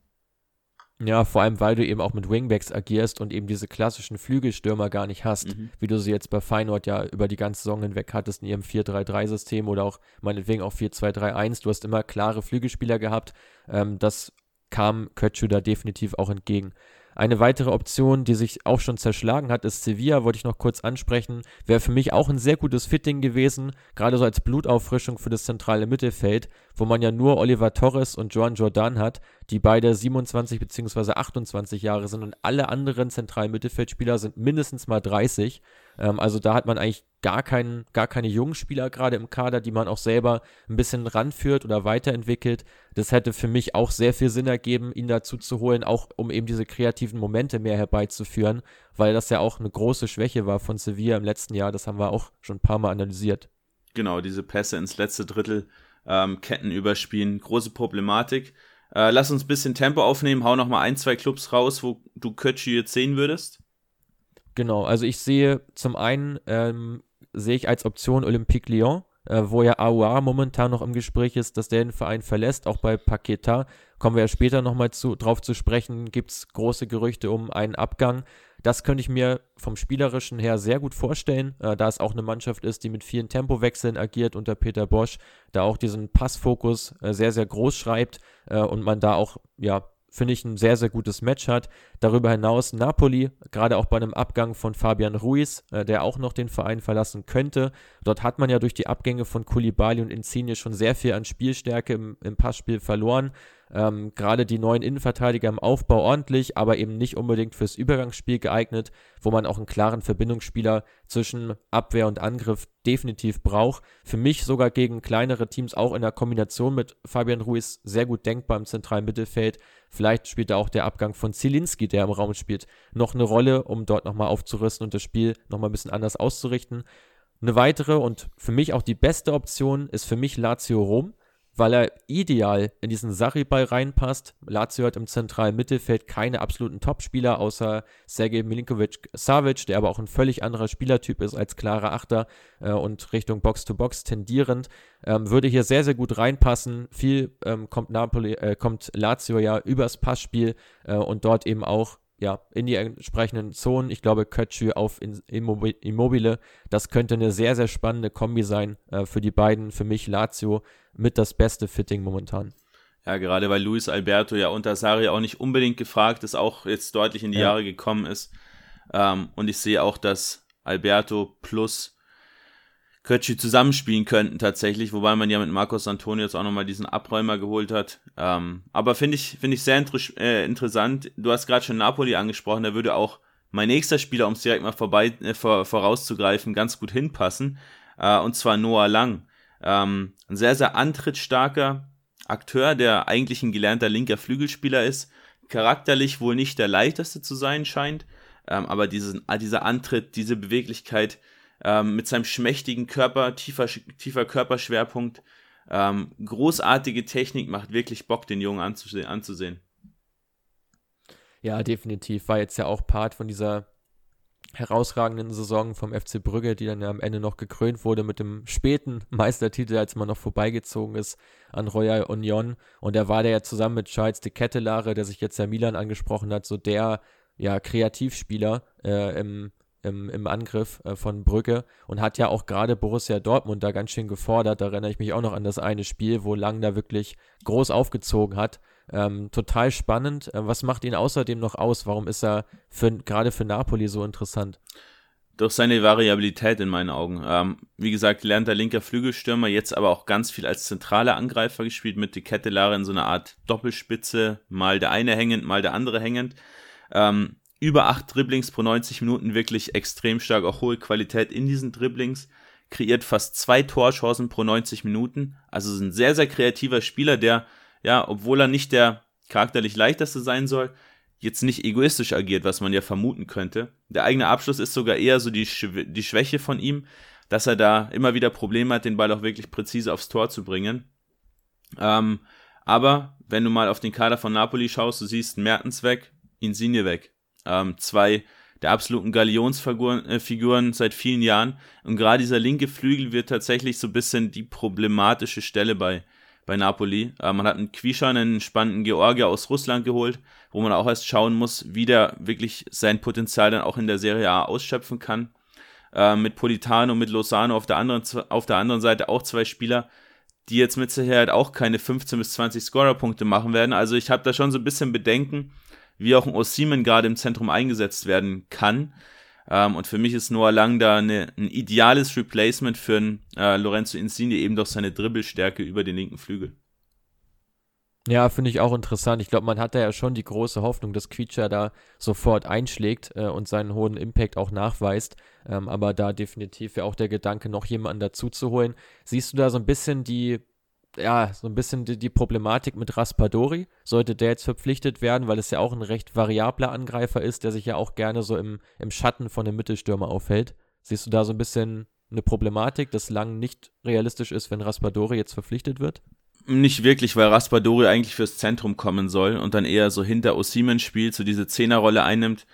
Ja, vor allem, weil du eben auch mit Wingbacks agierst und eben diese klassischen Flügelstürmer gar nicht hast, mhm. wie du sie jetzt bei Feyenoord ja über die ganze Saison hinweg hattest in ihrem 4-3-3-System oder auch meinetwegen auch 4-2-3-1. Du hast immer klare Flügelspieler gehabt. Ähm, das kam Kötschü da definitiv auch entgegen. Eine weitere Option, die sich auch schon zerschlagen hat, ist Sevilla, wollte ich noch kurz ansprechen. Wäre für mich auch ein sehr gutes Fitting gewesen, gerade so als Blutauffrischung für das zentrale Mittelfeld, wo man ja nur Oliver Torres und Joan Jordan hat, die beide 27 bzw. 28 Jahre sind und alle anderen zentralen Mittelfeldspieler sind mindestens mal 30. Ähm, also da hat man eigentlich gar, keinen, gar keine jungen Spieler gerade im Kader, die man auch selber ein bisschen ranführt oder weiterentwickelt. Das hätte für mich auch sehr viel Sinn ergeben, ihn dazu zu holen, auch um eben diese kreativen Momente mehr herbeizuführen, weil das ja auch eine große Schwäche war von Sevilla im letzten Jahr. Das haben wir auch schon ein paar Mal analysiert. Genau, diese Pässe ins letzte Drittel, ähm, Ketten überspielen, große Problematik. Äh, lass uns ein bisschen Tempo aufnehmen, hau noch mal ein, zwei Clubs raus, wo du Kötschi jetzt sehen würdest. Genau, also ich sehe zum einen, ähm, sehe ich als Option Olympique Lyon, äh, wo ja Aouar momentan noch im Gespräch ist, dass der den Verein verlässt, auch bei Paqueta. Kommen wir ja später nochmal zu, drauf zu sprechen, gibt es große Gerüchte um einen Abgang. Das könnte ich mir vom Spielerischen her sehr gut vorstellen, äh, da es auch eine Mannschaft ist, die mit vielen Tempowechseln agiert unter Peter Bosch, da auch diesen Passfokus äh, sehr, sehr groß schreibt äh, und man da auch ja finde ich, ein sehr, sehr gutes Match hat. Darüber hinaus Napoli, gerade auch bei einem Abgang von Fabian Ruiz, äh, der auch noch den Verein verlassen könnte. Dort hat man ja durch die Abgänge von Koulibaly und Insigne schon sehr viel an Spielstärke im, im Passspiel verloren. Ähm, Gerade die neuen Innenverteidiger im Aufbau ordentlich, aber eben nicht unbedingt fürs Übergangsspiel geeignet, wo man auch einen klaren Verbindungsspieler zwischen Abwehr und Angriff definitiv braucht. Für mich sogar gegen kleinere Teams auch in der Kombination mit Fabian Ruiz sehr gut denkbar im zentralen Mittelfeld. Vielleicht spielt da auch der Abgang von Zielinski, der im Raum spielt, noch eine Rolle, um dort nochmal aufzurüsten und das Spiel nochmal ein bisschen anders auszurichten. Eine weitere und für mich auch die beste Option ist für mich Lazio Rom weil er ideal in diesen Sarri-Ball reinpasst. Lazio hat im zentralen Mittelfeld keine absoluten Topspieler, außer Sergej Milinkovic-Savic, der aber auch ein völlig anderer Spielertyp ist als klarer Achter äh, und Richtung Box-to-Box -Box tendierend. Ähm, würde hier sehr, sehr gut reinpassen. Viel ähm, kommt, Napoli, äh, kommt Lazio ja übers Passspiel äh, und dort eben auch ja, in die entsprechenden Zonen. Ich glaube, Kötschü auf Immobile, das könnte eine sehr, sehr spannende Kombi sein äh, für die beiden. Für mich Lazio mit das beste Fitting momentan. Ja, gerade weil Luis Alberto ja unter Sari auch nicht unbedingt gefragt ist, auch jetzt deutlich in die ja. Jahre gekommen ist. Ähm, und ich sehe auch, dass Alberto plus Kötschi zusammenspielen könnten tatsächlich, wobei man ja mit Marcos Antonio jetzt auch nochmal diesen Abräumer geholt hat. Ähm, aber finde ich, finde ich sehr inter äh, interessant. Du hast gerade schon Napoli angesprochen, da würde auch mein nächster Spieler, um es direkt mal vorbei, äh, vor, vorauszugreifen, ganz gut hinpassen. Äh, und zwar Noah Lang. Ähm, ein sehr, sehr antrittstarker Akteur, der eigentlich ein gelernter linker Flügelspieler ist. Charakterlich wohl nicht der leichteste zu sein scheint. Ähm, aber diesen, dieser Antritt, diese Beweglichkeit, ähm, mit seinem schmächtigen Körper, tiefer, tiefer Körperschwerpunkt. Ähm, großartige Technik, macht wirklich Bock, den Jungen anzusehen. anzusehen. Ja, definitiv. War jetzt ja auch Part von dieser herausragenden Saison vom FC Brügge, die dann ja am Ende noch gekrönt wurde mit dem späten Meistertitel, als man noch vorbeigezogen ist an Royal Union. Und er war der ja zusammen mit Charles de Kettelare, der sich jetzt ja Milan angesprochen hat, so der ja Kreativspieler äh, im, im, im Angriff äh, von Brügge und hat ja auch gerade Borussia Dortmund da ganz schön gefordert. Da erinnere ich mich auch noch an das eine Spiel, wo Lang da wirklich groß aufgezogen hat ähm, total spannend. Äh, was macht ihn außerdem noch aus? Warum ist er gerade für Napoli so interessant? Durch seine Variabilität in meinen Augen. Ähm, wie gesagt, lernt der linker Flügelstürmer, jetzt aber auch ganz viel als zentraler Angreifer gespielt, mit die Kettelare in so einer Art Doppelspitze, mal der eine hängend, mal der andere hängend. Ähm, über acht Dribblings pro 90 Minuten, wirklich extrem stark, auch hohe Qualität in diesen Dribblings kreiert fast zwei Torchancen pro 90 Minuten. Also ist ein sehr, sehr kreativer Spieler, der ja, obwohl er nicht der charakterlich leichteste sein soll, jetzt nicht egoistisch agiert, was man ja vermuten könnte. Der eigene Abschluss ist sogar eher so die, Sch die Schwäche von ihm, dass er da immer wieder Probleme hat, den Ball auch wirklich präzise aufs Tor zu bringen. Ähm, aber wenn du mal auf den Kader von Napoli schaust, du siehst Mertens weg, Insigne weg. Ähm, zwei der absoluten Galionsfiguren äh, seit vielen Jahren. Und gerade dieser linke Flügel wird tatsächlich so ein bisschen die problematische Stelle bei, bei Napoli. Äh, man hat einen Quisha, einen spannenden Georgier aus Russland geholt, wo man auch erst schauen muss, wie der wirklich sein Potenzial dann auch in der Serie A ausschöpfen kann. Äh, mit Politano, mit Lozano auf der, anderen, auf der anderen Seite auch zwei Spieler, die jetzt mit Sicherheit auch keine 15 bis 20 Scorerpunkte machen werden. Also ich habe da schon so ein bisschen Bedenken, wie auch ein Osimen gerade im Zentrum eingesetzt werden kann. Ähm, und für mich ist Noah Lang da eine, ein ideales Replacement für einen äh, Lorenzo Insigne, eben durch seine Dribbelstärke über den linken Flügel. Ja, finde ich auch interessant. Ich glaube, man hat da ja schon die große Hoffnung, dass Quietscher da sofort einschlägt äh, und seinen hohen Impact auch nachweist. Ähm, aber da definitiv ja auch der Gedanke, noch jemanden dazu zu holen. Siehst du da so ein bisschen die ja, so ein bisschen die, die, Problematik mit Raspadori. Sollte der jetzt verpflichtet werden, weil es ja auch ein recht variabler Angreifer ist, der sich ja auch gerne so im, im Schatten von dem Mittelstürmer aufhält. Siehst du da so ein bisschen eine Problematik, dass lang nicht realistisch ist, wenn Raspadori jetzt verpflichtet wird? Nicht wirklich, weil Raspadori eigentlich fürs Zentrum kommen soll und dann eher so hinter Osimen spielt, so diese Zehnerrolle einnimmt,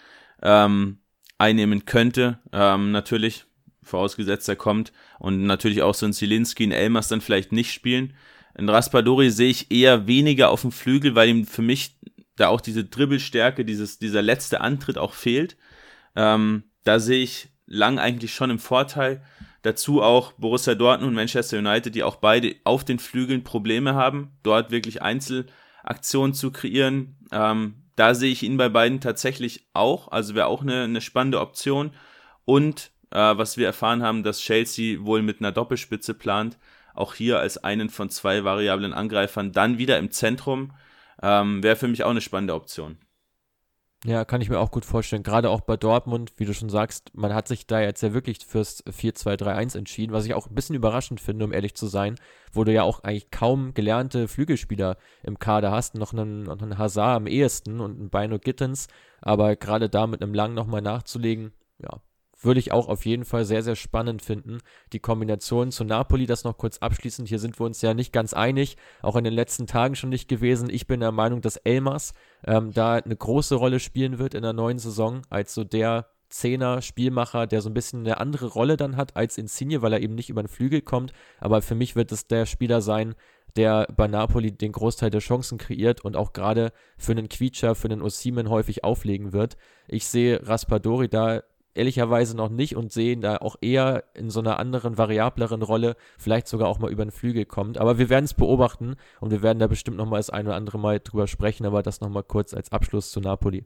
ähm, einnehmen könnte. Ähm, natürlich, vorausgesetzt er kommt. Und natürlich auch so ein Zielinski, ein Elmas dann vielleicht nicht spielen. In Raspadori sehe ich eher weniger auf dem Flügel, weil ihm für mich da auch diese Dribbelstärke, dieses, dieser letzte Antritt auch fehlt. Ähm, da sehe ich Lang eigentlich schon im Vorteil. Dazu auch Borussia Dortmund und Manchester United, die auch beide auf den Flügeln Probleme haben, dort wirklich Einzelaktionen zu kreieren. Ähm, da sehe ich ihn bei beiden tatsächlich auch, also wäre auch eine, eine spannende Option. Und äh, was wir erfahren haben, dass Chelsea wohl mit einer Doppelspitze plant, auch hier als einen von zwei variablen Angreifern, dann wieder im Zentrum, ähm, wäre für mich auch eine spannende Option. Ja, kann ich mir auch gut vorstellen. Gerade auch bei Dortmund, wie du schon sagst, man hat sich da jetzt ja wirklich fürs 4-2-3-1 entschieden, was ich auch ein bisschen überraschend finde, um ehrlich zu sein, wo du ja auch eigentlich kaum gelernte Flügelspieler im Kader hast, noch einen, einen Hazard am ehesten und einen Bino Gittens, aber gerade da mit einem Lang nochmal nachzulegen, ja, würde ich auch auf jeden Fall sehr, sehr spannend finden. Die Kombination zu Napoli, das noch kurz abschließend, hier sind wir uns ja nicht ganz einig, auch in den letzten Tagen schon nicht gewesen. Ich bin der Meinung, dass Elmas ähm, da eine große Rolle spielen wird in der neuen Saison, als so der Zehner, Spielmacher, der so ein bisschen eine andere Rolle dann hat als Insigne, weil er eben nicht über den Flügel kommt. Aber für mich wird es der Spieler sein, der bei Napoli den Großteil der Chancen kreiert und auch gerade für einen Quietscher, für einen Osimen häufig auflegen wird. Ich sehe Raspadori da ehrlicherweise noch nicht und sehen da auch eher in so einer anderen, variableren Rolle vielleicht sogar auch mal über den Flügel kommt. Aber wir werden es beobachten und wir werden da bestimmt noch mal das ein oder andere Mal drüber sprechen, aber das noch mal kurz als Abschluss zu Napoli.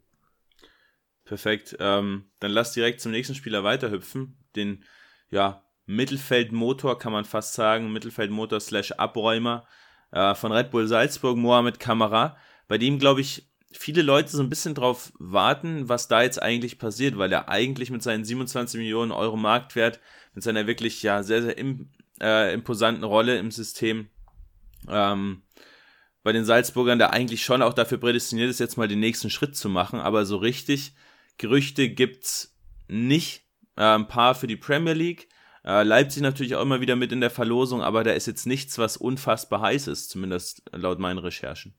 Perfekt. Ähm, dann lass direkt zum nächsten Spieler weiterhüpfen. Den, ja, Mittelfeldmotor kann man fast sagen, Mittelfeldmotor slash Abräumer äh, von Red Bull Salzburg, Mohamed Kamara, bei dem, glaube ich, viele Leute so ein bisschen drauf warten, was da jetzt eigentlich passiert, weil er eigentlich mit seinen 27 Millionen Euro Marktwert, mit seiner wirklich ja sehr, sehr im, äh, imposanten Rolle im System, ähm, bei den Salzburgern, der eigentlich schon auch dafür prädestiniert ist, jetzt mal den nächsten Schritt zu machen, aber so richtig Gerüchte gibt's nicht. Äh, ein paar für die Premier League. Äh, Leipzig natürlich auch immer wieder mit in der Verlosung, aber da ist jetzt nichts, was unfassbar heiß ist, zumindest laut meinen Recherchen.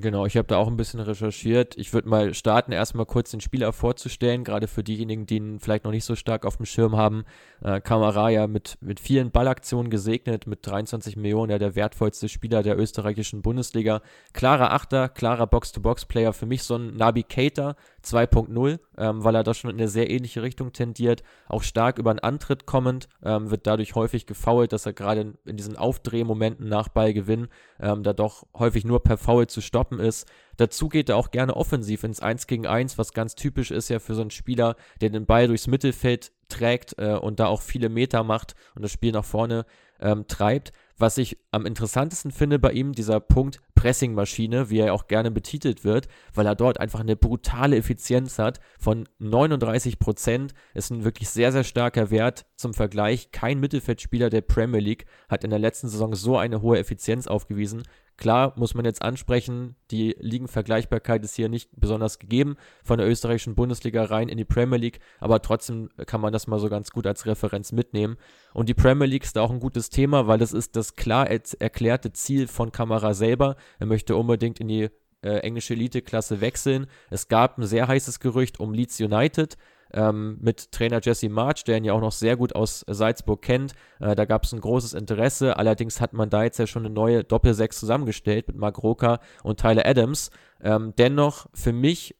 Genau, ich habe da auch ein bisschen recherchiert. Ich würde mal starten, erstmal kurz den Spieler vorzustellen, gerade für diejenigen, die ihn vielleicht noch nicht so stark auf dem Schirm haben. Äh, Kamara ja mit, mit vielen Ballaktionen gesegnet, mit 23 Millionen, ja der wertvollste Spieler der österreichischen Bundesliga. Klarer Achter, klarer Box-to-Box-Player, für mich so ein Nabi Keita 2.0, ähm, weil er da schon in eine sehr ähnliche Richtung tendiert. Auch stark über den Antritt kommend, ähm, wird dadurch häufig gefoult, dass er gerade in, in, diesen Aufdrehmomenten nach Ballgewinn ähm, da doch häufig nur per Foul zu stoppen stoppen ist. Dazu geht er auch gerne offensiv ins 1 gegen 1, was ganz typisch ist ja für so einen Spieler, der den Ball durchs Mittelfeld trägt äh, und da auch viele Meter macht und das Spiel nach vorne ähm, treibt. Was ich am interessantesten finde bei ihm, dieser Punkt Pressingmaschine, wie er auch gerne betitelt wird, weil er dort einfach eine brutale Effizienz hat von 39 Prozent. Ist ein wirklich sehr, sehr starker Wert zum Vergleich. Kein Mittelfeldspieler der Premier League hat in der letzten Saison so eine hohe Effizienz aufgewiesen. Klar muss man jetzt ansprechen, die Ligenvergleichbarkeit ist hier nicht besonders gegeben von der österreichischen Bundesliga rein in die Premier League, aber trotzdem kann man das mal so ganz gut als Referenz mitnehmen. Und die Premier League ist da auch ein gutes Thema, weil das ist das klar erklärte Ziel von Kamera selber. Er möchte unbedingt in die äh, englische Elite-Klasse wechseln. Es gab ein sehr heißes Gerücht um Leeds United ähm, mit Trainer Jesse March, der ihn ja auch noch sehr gut aus Salzburg kennt. Äh, da gab es ein großes Interesse. Allerdings hat man da jetzt ja schon eine neue Doppel-6 zusammengestellt mit Mark Roca und Tyler Adams. Ähm, dennoch für mich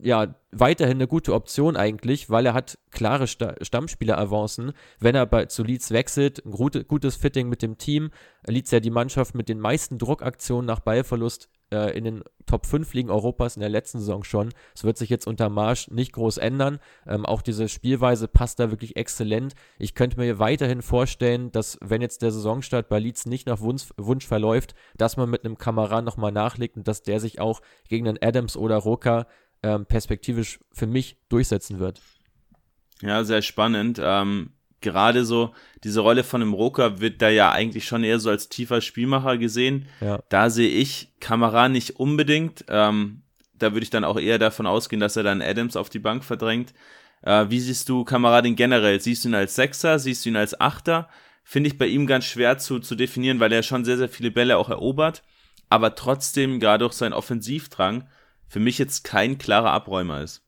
ja, weiterhin eine gute Option eigentlich, weil er hat klare Sta Stammspieler-Avancen. Wenn er bei, zu Leeds wechselt, ein gute, gutes Fitting mit dem Team. Leeds ja die Mannschaft mit den meisten Druckaktionen nach Ballverlust äh, in den Top 5 Ligen Europas in der letzten Saison schon. Es wird sich jetzt unter Marsch nicht groß ändern. Ähm, auch diese Spielweise passt da wirklich exzellent. Ich könnte mir weiterhin vorstellen, dass wenn jetzt der Saisonstart bei Leeds nicht nach Wunsch, Wunsch verläuft, dass man mit einem Kamera nochmal nachlegt und dass der sich auch gegen einen Adams oder Roca ähm, perspektivisch für mich durchsetzen wird. Ja, sehr spannend. Ähm, gerade so diese Rolle von einem Roker wird da ja eigentlich schon eher so als tiefer Spielmacher gesehen. Ja. Da sehe ich Kamera nicht unbedingt. Ähm, da würde ich dann auch eher davon ausgehen, dass er dann Adams auf die Bank verdrängt. Äh, wie siehst du Kamera denn generell? Siehst du ihn als Sechser? Siehst du ihn als Achter? Finde ich bei ihm ganz schwer zu, zu definieren, weil er schon sehr, sehr viele Bälle auch erobert. Aber trotzdem, gerade durch seinen Offensivdrang, für mich jetzt kein klarer Abräumer ist.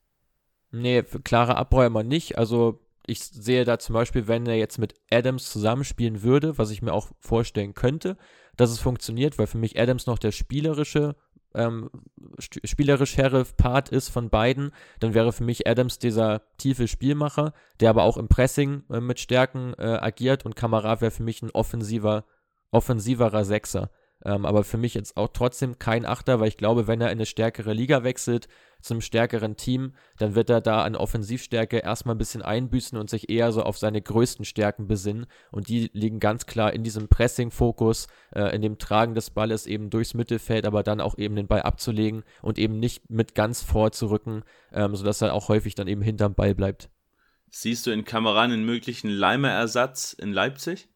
Nee, klarer Abräumer nicht. Also ich sehe da zum Beispiel, wenn er jetzt mit Adams zusammenspielen würde, was ich mir auch vorstellen könnte, dass es funktioniert, weil für mich Adams noch der spielerische, ähm, spielerisch herre Part ist von beiden, dann wäre für mich Adams dieser tiefe Spielmacher, der aber auch im Pressing äh, mit Stärken äh, agiert und Kamara wäre für mich ein offensiver, offensiverer Sechser. Ähm, aber für mich jetzt auch trotzdem kein Achter, weil ich glaube, wenn er in eine stärkere Liga wechselt, zu einem stärkeren Team, dann wird er da an Offensivstärke erstmal ein bisschen einbüßen und sich eher so auf seine größten Stärken besinnen. Und die liegen ganz klar in diesem Pressing-Fokus, äh, in dem Tragen des Balles eben durchs Mittelfeld, aber dann auch eben den Ball abzulegen und eben nicht mit ganz vorzurücken, ähm, sodass er auch häufig dann eben hinterm Ball bleibt. Siehst du in Kameran einen möglichen Leimer-Ersatz in Leipzig?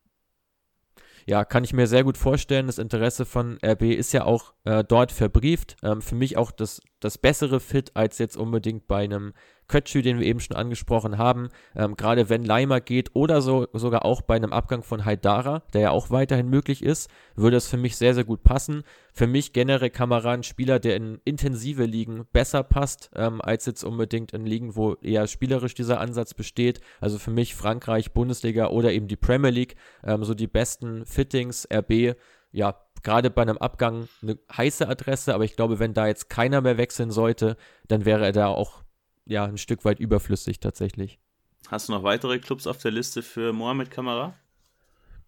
Ja, kann ich mir sehr gut vorstellen. Das Interesse von RB ist ja auch äh, dort verbrieft. Ähm, für mich auch das, das bessere Fit als jetzt unbedingt bei einem Kötschü, den wir eben schon angesprochen haben, ähm, gerade wenn Leimer geht oder so, sogar auch bei einem Abgang von Haidara, der ja auch weiterhin möglich ist, würde es für mich sehr, sehr gut passen. Für mich generell Kamera ein Spieler, der in intensive Ligen besser passt, ähm, als jetzt unbedingt in Ligen, wo eher spielerisch dieser Ansatz besteht. Also für mich Frankreich, Bundesliga oder eben die Premier League, ähm, so die besten Fittings, RB, ja, gerade bei einem Abgang eine heiße Adresse, aber ich glaube, wenn da jetzt keiner mehr wechseln sollte, dann wäre er da auch ja, ein Stück weit überflüssig tatsächlich. Hast du noch weitere Clubs auf der Liste für Mohamed Kamara?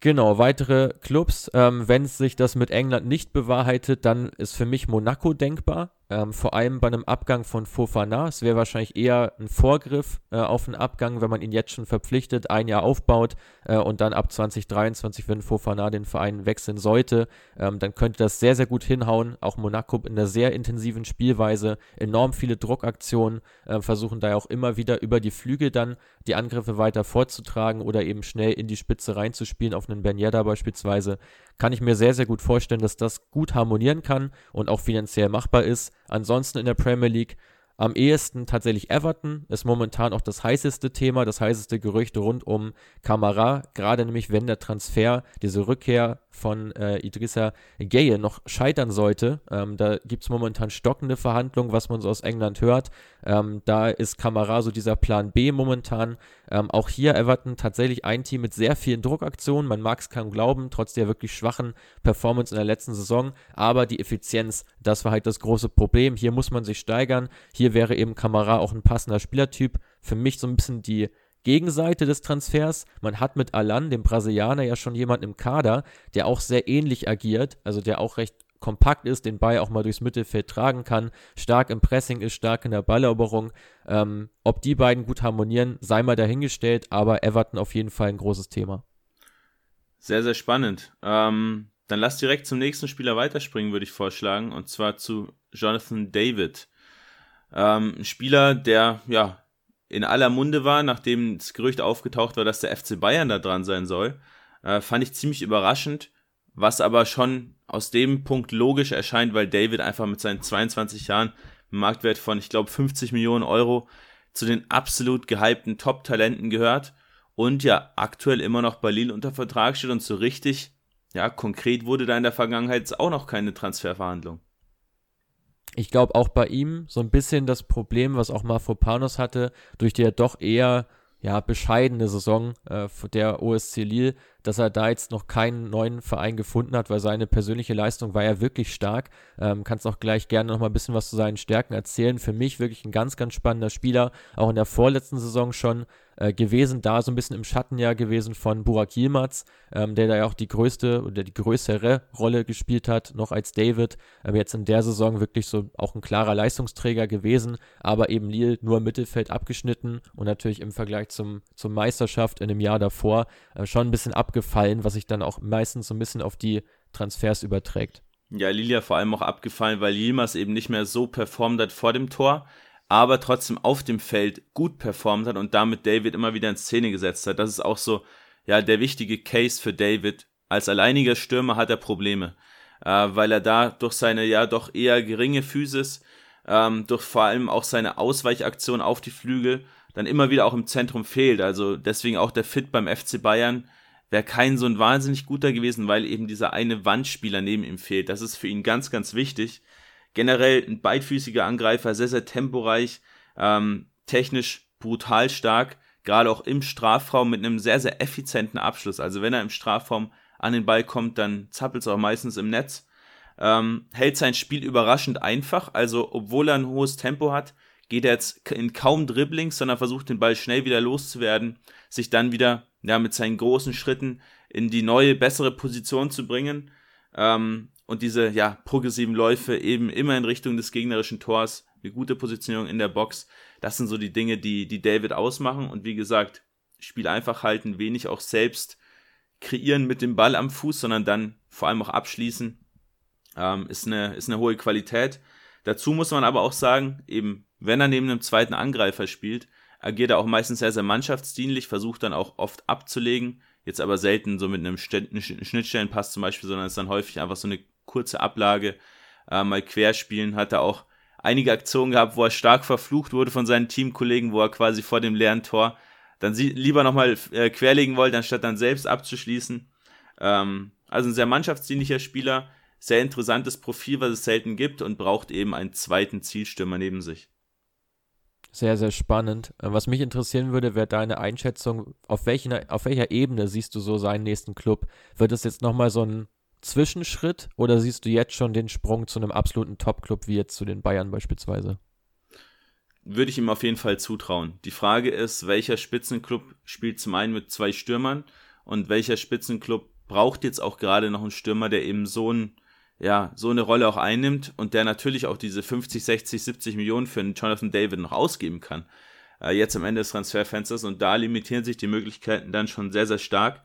Genau, weitere Clubs. Ähm, Wenn sich das mit England nicht bewahrheitet, dann ist für mich Monaco denkbar. Ähm, vor allem bei einem Abgang von Fofana. Es wäre wahrscheinlich eher ein Vorgriff äh, auf einen Abgang, wenn man ihn jetzt schon verpflichtet, ein Jahr aufbaut äh, und dann ab 2023, wenn Fofana den Verein wechseln sollte, ähm, dann könnte das sehr, sehr gut hinhauen. Auch Monaco in einer sehr intensiven Spielweise, enorm viele Druckaktionen, äh, versuchen da ja auch immer wieder über die Flügel dann die Angriffe weiter vorzutragen oder eben schnell in die Spitze reinzuspielen, auf einen Ben Yedda beispielsweise kann ich mir sehr, sehr gut vorstellen, dass das gut harmonieren kann und auch finanziell machbar ist. Ansonsten in der Premier League am ehesten tatsächlich Everton ist momentan auch das heißeste Thema, das heißeste Gerücht rund um Kamara, gerade nämlich wenn der Transfer, diese Rückkehr von äh, Idrissa Gueye noch scheitern sollte. Ähm, da gibt es momentan stockende Verhandlungen, was man so aus England hört. Ähm, da ist Kamara so dieser Plan B momentan. Ähm, auch hier Everton tatsächlich ein Team mit sehr vielen Druckaktionen. Man mag es kaum glauben, trotz der wirklich schwachen Performance in der letzten Saison. Aber die Effizienz, das war halt das große Problem. Hier muss man sich steigern. Hier wäre eben Kamara auch ein passender Spielertyp. Für mich so ein bisschen die Gegenseite des Transfers. Man hat mit Alan, dem Brasilianer, ja schon jemanden im Kader, der auch sehr ähnlich agiert, also der auch recht kompakt ist, den Ball auch mal durchs Mittelfeld tragen kann, stark im Pressing ist, stark in der Balleroberung. Ähm, ob die beiden gut harmonieren, sei mal dahingestellt, aber Everton auf jeden Fall ein großes Thema. Sehr, sehr spannend. Ähm, dann lass direkt zum nächsten Spieler weiterspringen, würde ich vorschlagen, und zwar zu Jonathan David. Ähm, ein Spieler, der ja in aller Munde war, nachdem das Gerücht aufgetaucht war, dass der FC Bayern da dran sein soll, äh, fand ich ziemlich überraschend, was aber schon aus dem Punkt logisch erscheint, weil David einfach mit seinen 22 Jahren Marktwert von, ich glaube, 50 Millionen Euro zu den absolut gehypten Top-Talenten gehört und ja aktuell immer noch Berlin unter Vertrag steht und so richtig, ja, konkret wurde da in der Vergangenheit auch noch keine Transferverhandlung ich glaube auch bei ihm so ein bisschen das Problem, was auch Mafropanos hatte, durch die er doch eher ja, bescheidene Saison äh, der OSC Lille, dass er da jetzt noch keinen neuen Verein gefunden hat, weil seine persönliche Leistung war ja wirklich stark. Ähm, kannst auch gleich gerne noch mal ein bisschen was zu seinen Stärken erzählen. Für mich wirklich ein ganz, ganz spannender Spieler, auch in der vorletzten Saison schon äh, gewesen, da so ein bisschen im Schattenjahr gewesen von Burak Yilmaz, ähm, der da ja auch die größte oder die größere Rolle gespielt hat, noch als David. Ähm, jetzt in der Saison wirklich so auch ein klarer Leistungsträger gewesen, aber eben Lille nur im Mittelfeld abgeschnitten und natürlich im Vergleich zum, zum Meisterschaft in dem Jahr davor äh, schon ein bisschen abgefallen, was sich dann auch meistens so ein bisschen auf die Transfers überträgt. Ja, Lilia vor allem auch abgefallen, weil Yilmaz eben nicht mehr so performt hat vor dem Tor aber trotzdem auf dem Feld gut performt hat und damit David immer wieder in Szene gesetzt hat. Das ist auch so, ja, der wichtige Case für David. Als alleiniger Stürmer hat er Probleme, äh, weil er da durch seine ja doch eher geringe Physis, ähm, durch vor allem auch seine Ausweichaktion auf die Flügel, dann immer wieder auch im Zentrum fehlt. Also deswegen auch der Fit beim FC Bayern wäre kein so ein wahnsinnig guter gewesen, weil eben dieser eine Wandspieler neben ihm fehlt. Das ist für ihn ganz, ganz wichtig. Generell ein beidfüßiger Angreifer, sehr, sehr temporeich, ähm, technisch brutal stark, gerade auch im Strafraum mit einem sehr, sehr effizienten Abschluss. Also wenn er im Strafraum an den Ball kommt, dann zappelt es auch meistens im Netz. Ähm, hält sein Spiel überraschend einfach, also obwohl er ein hohes Tempo hat, geht er jetzt in kaum Dribblings, sondern versucht den Ball schnell wieder loszuwerden, sich dann wieder ja, mit seinen großen Schritten in die neue, bessere Position zu bringen. Ähm, und diese ja, progressiven Läufe eben immer in Richtung des gegnerischen Tors, eine gute Positionierung in der Box. Das sind so die Dinge, die, die David ausmachen. Und wie gesagt, Spiel einfach halten, wenig auch selbst kreieren mit dem Ball am Fuß, sondern dann vor allem auch abschließen, ähm, ist, eine, ist eine hohe Qualität. Dazu muss man aber auch sagen, eben, wenn er neben einem zweiten Angreifer spielt, agiert er auch meistens sehr, sehr mannschaftsdienlich, versucht dann auch oft abzulegen, jetzt aber selten so mit einem Schnittstellenpass zum Beispiel, sondern ist dann häufig einfach so eine kurze Ablage, äh, mal querspielen, hat er auch einige Aktionen gehabt, wo er stark verflucht wurde von seinen Teamkollegen, wo er quasi vor dem leeren Tor dann lieber nochmal äh, querlegen wollte, anstatt dann selbst abzuschließen. Ähm, also ein sehr mannschaftsdienlicher Spieler, sehr interessantes Profil, was es selten gibt und braucht eben einen zweiten Zielstürmer neben sich. Sehr, sehr spannend. Äh, was mich interessieren würde, wäre deine Einschätzung, auf, welchen, auf welcher Ebene siehst du so seinen nächsten Club? Wird es jetzt nochmal so ein Zwischenschritt oder siehst du jetzt schon den Sprung zu einem absoluten Top-Club wie jetzt zu den Bayern beispielsweise? Würde ich ihm auf jeden Fall zutrauen. Die Frage ist, welcher Spitzenclub spielt zum einen mit zwei Stürmern und welcher Spitzenclub braucht jetzt auch gerade noch einen Stürmer, der eben so ein ja, so eine Rolle auch einnimmt und der natürlich auch diese 50, 60, 70 Millionen für einen Jonathan David noch ausgeben kann. Äh, jetzt am Ende des Transferfensters und da limitieren sich die Möglichkeiten dann schon sehr, sehr stark.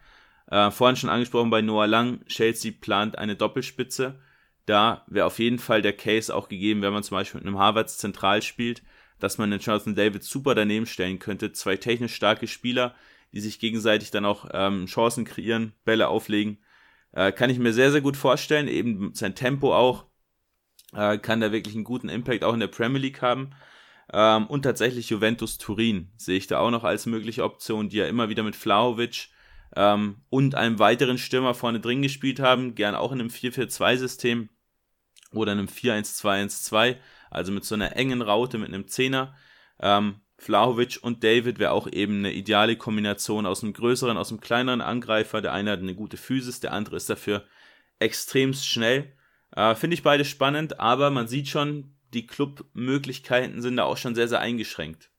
Äh, vorhin schon angesprochen bei Noah Lang, Chelsea plant eine Doppelspitze. Da wäre auf jeden Fall der Case auch gegeben, wenn man zum Beispiel mit einem Harvards zentral spielt, dass man den Jonathan David super daneben stellen könnte. Zwei technisch starke Spieler, die sich gegenseitig dann auch ähm, Chancen kreieren, Bälle auflegen. Äh, kann ich mir sehr, sehr gut vorstellen. Eben sein Tempo auch. Äh, kann da wirklich einen guten Impact auch in der Premier League haben. Ähm, und tatsächlich Juventus Turin sehe ich da auch noch als mögliche Option, die ja immer wieder mit Flahovic ähm, und einem weiteren Stürmer vorne drin gespielt haben, gern auch in einem 4-4-2-System oder einem 4-1-2-1-2, also mit so einer engen Raute mit einem Zehner. Ähm, Vlahovic und David wäre auch eben eine ideale Kombination aus einem größeren, aus einem kleineren Angreifer. Der eine hat eine gute Physis, der andere ist dafür extremst schnell. Äh, Finde ich beide spannend, aber man sieht schon, die Clubmöglichkeiten sind da auch schon sehr, sehr eingeschränkt.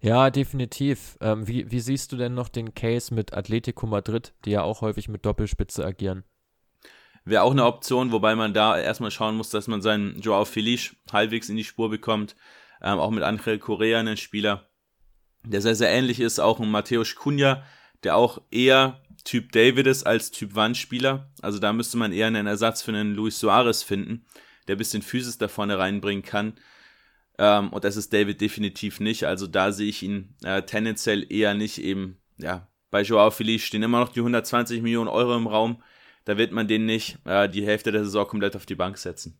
Ja, definitiv. Ähm, wie, wie siehst du denn noch den Case mit Atletico Madrid, die ja auch häufig mit Doppelspitze agieren? Wäre auch eine Option, wobei man da erstmal schauen muss, dass man seinen Joao Felice halbwegs in die Spur bekommt. Ähm, auch mit Angel Correa, einen Spieler, der sehr, sehr ähnlich ist. Auch ein Mateusz Cunha, der auch eher Typ David ist als Typ Wandspieler. Also da müsste man eher einen Ersatz für einen Luis Suarez finden, der ein bisschen Physis da vorne reinbringen kann. Ähm, und das ist David definitiv nicht. Also da sehe ich ihn äh, tendenziell eher nicht eben, ja, bei Joao Felice stehen immer noch die 120 Millionen Euro im Raum. Da wird man den nicht äh, die Hälfte der Saison komplett auf die Bank setzen.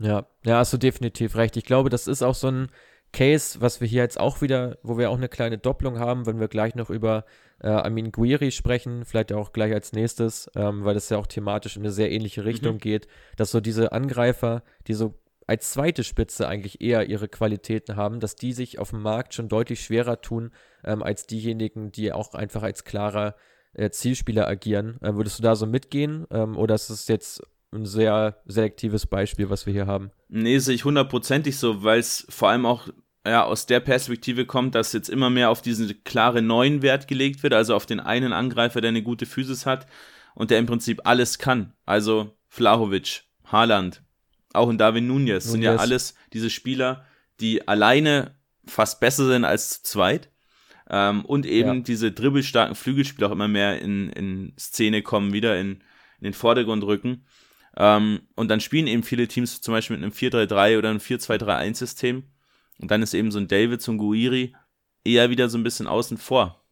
Ja, ja, hast du definitiv recht. Ich glaube, das ist auch so ein Case, was wir hier jetzt auch wieder, wo wir auch eine kleine Doppelung haben, wenn wir gleich noch über äh, Amin Guiri sprechen, vielleicht auch gleich als nächstes, ähm, weil das ja auch thematisch in eine sehr ähnliche Richtung mhm. geht, dass so diese Angreifer, die so als zweite Spitze eigentlich eher ihre Qualitäten haben, dass die sich auf dem Markt schon deutlich schwerer tun ähm, als diejenigen, die auch einfach als klarer äh, Zielspieler agieren. Ähm, würdest du da so mitgehen ähm, oder ist es jetzt ein sehr selektives Beispiel, was wir hier haben? Nee, sehe ich hundertprozentig so, weil es vor allem auch ja, aus der Perspektive kommt, dass jetzt immer mehr auf diesen klare neuen Wert gelegt wird, also auf den einen Angreifer, der eine gute Physis hat und der im Prinzip alles kann. Also Flahovic, Haaland, auch in Darwin Nunez, Nunez sind ja alles diese Spieler, die alleine fast besser sind als zu zweit. Ähm, und eben ja. diese dribbelstarken Flügelspieler auch immer mehr in, in Szene kommen, wieder in, in den Vordergrund rücken. Ähm, und dann spielen eben viele Teams zum Beispiel mit einem 4-3-3 oder einem 4-2-3-1-System. Und dann ist eben so ein David, so ein Guiri eher wieder so ein bisschen außen vor.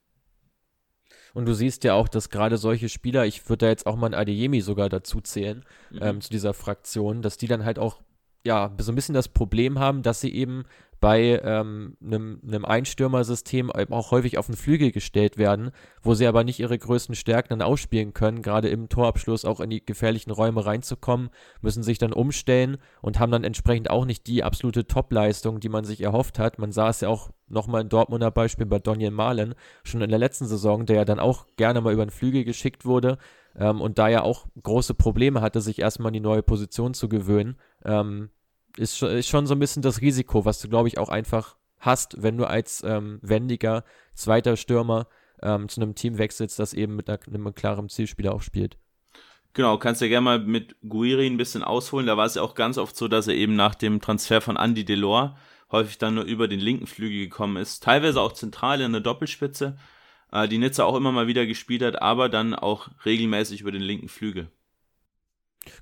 Und du siehst ja auch, dass gerade solche Spieler, ich würde da jetzt auch mal einen Adeyemi sogar dazu zählen, mhm. ähm, zu dieser Fraktion, dass die dann halt auch ja, so ein bisschen das Problem haben, dass sie eben bei ähm, einem, einem Einstürmersystem auch häufig auf den Flügel gestellt werden, wo sie aber nicht ihre größten Stärken dann ausspielen können, gerade im Torabschluss auch in die gefährlichen Räume reinzukommen, müssen sich dann umstellen und haben dann entsprechend auch nicht die absolute Topleistung, die man sich erhofft hat. Man sah es ja auch nochmal ein Dortmunder Beispiel bei Daniel Malen, schon in der letzten Saison, der ja dann auch gerne mal über den Flügel geschickt wurde ähm, und da ja auch große Probleme hatte, sich erstmal an die neue Position zu gewöhnen. Ähm, ist, ist schon so ein bisschen das Risiko, was du, glaube ich, auch einfach hast, wenn du als ähm, wendiger zweiter Stürmer ähm, zu einem Team wechselst, das eben mit einer, einem klaren Zielspieler auch spielt. Genau, kannst ja gerne mal mit Guiri ein bisschen ausholen. Da war es ja auch ganz oft so, dass er eben nach dem Transfer von Andy Delors häufig dann nur über den linken Flügel gekommen ist. Teilweise auch zentral in der Doppelspitze, äh, die Nizza auch immer mal wieder gespielt hat, aber dann auch regelmäßig über den linken Flügel.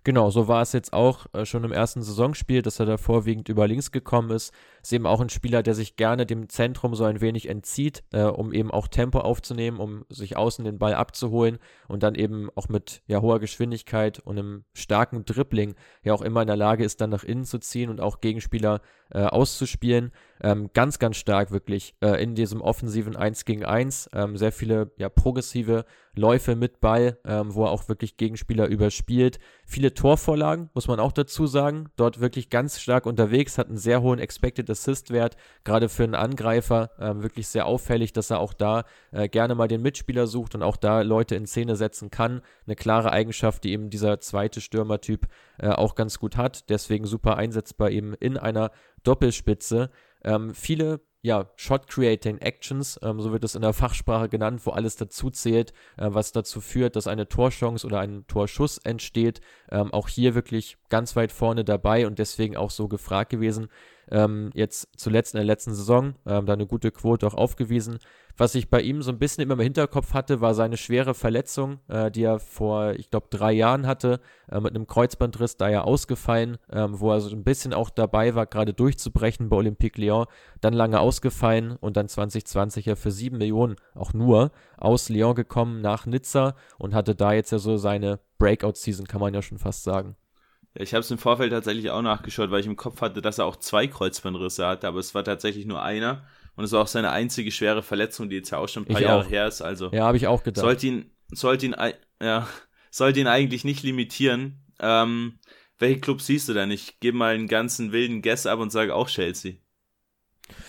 Genau, so war es jetzt auch äh, schon im ersten Saisonspiel, dass er da vorwiegend über links gekommen ist. Ist eben auch ein Spieler, der sich gerne dem Zentrum so ein wenig entzieht, äh, um eben auch Tempo aufzunehmen, um sich außen den Ball abzuholen und dann eben auch mit ja, hoher Geschwindigkeit und einem starken Dribbling ja auch immer in der Lage ist, dann nach innen zu ziehen und auch Gegenspieler äh, auszuspielen. Ähm, ganz, ganz stark wirklich äh, in diesem offensiven 1 gegen 1. Ähm, sehr viele ja, progressive Läufe mit Ball, ähm, wo er auch wirklich Gegenspieler überspielt. Viele Torvorlagen, muss man auch dazu sagen. Dort wirklich ganz stark unterwegs, hat einen sehr hohen Expected Assist-Wert, gerade für einen Angreifer. Ähm, wirklich sehr auffällig, dass er auch da äh, gerne mal den Mitspieler sucht und auch da Leute in Szene setzen kann. Eine klare Eigenschaft, die eben dieser zweite Stürmertyp äh, auch ganz gut hat. Deswegen super einsetzbar eben in einer Doppelspitze. Ähm, viele ja, Shot-Creating Actions, ähm, so wird es in der Fachsprache genannt, wo alles dazu zählt, äh, was dazu führt, dass eine Torchance oder ein Torschuss entsteht. Ähm, auch hier wirklich ganz weit vorne dabei und deswegen auch so gefragt gewesen. Ähm, jetzt zuletzt in der letzten Saison ähm, da eine gute Quote auch aufgewiesen. Was ich bei ihm so ein bisschen immer im Hinterkopf hatte, war seine schwere Verletzung, äh, die er vor, ich glaube, drei Jahren hatte, äh, mit einem Kreuzbandriss, da ja ausgefallen, ähm, wo er so ein bisschen auch dabei war, gerade durchzubrechen bei Olympique Lyon, dann lange ausgefallen und dann 2020 ja für sieben Millionen auch nur aus Lyon gekommen nach Nizza und hatte da jetzt ja so seine Breakout-Season, kann man ja schon fast sagen. Ja, ich habe es im Vorfeld tatsächlich auch nachgeschaut, weil ich im Kopf hatte, dass er auch zwei Kreuzbandrisse hatte, aber es war tatsächlich nur einer Und es war auch seine einzige schwere Verletzung, die jetzt ja auch schon ein paar Ich Jahre auch. her ist. Also Ja, habe ich auch gedacht. sollte ihn, sollte ihn, ja, sollte ihn eigentlich nicht limitieren. Ähm, welche Clubs siehst du denn? Ich gebe mal einen ganzen wilden Guess ab und sage auch Chelsea.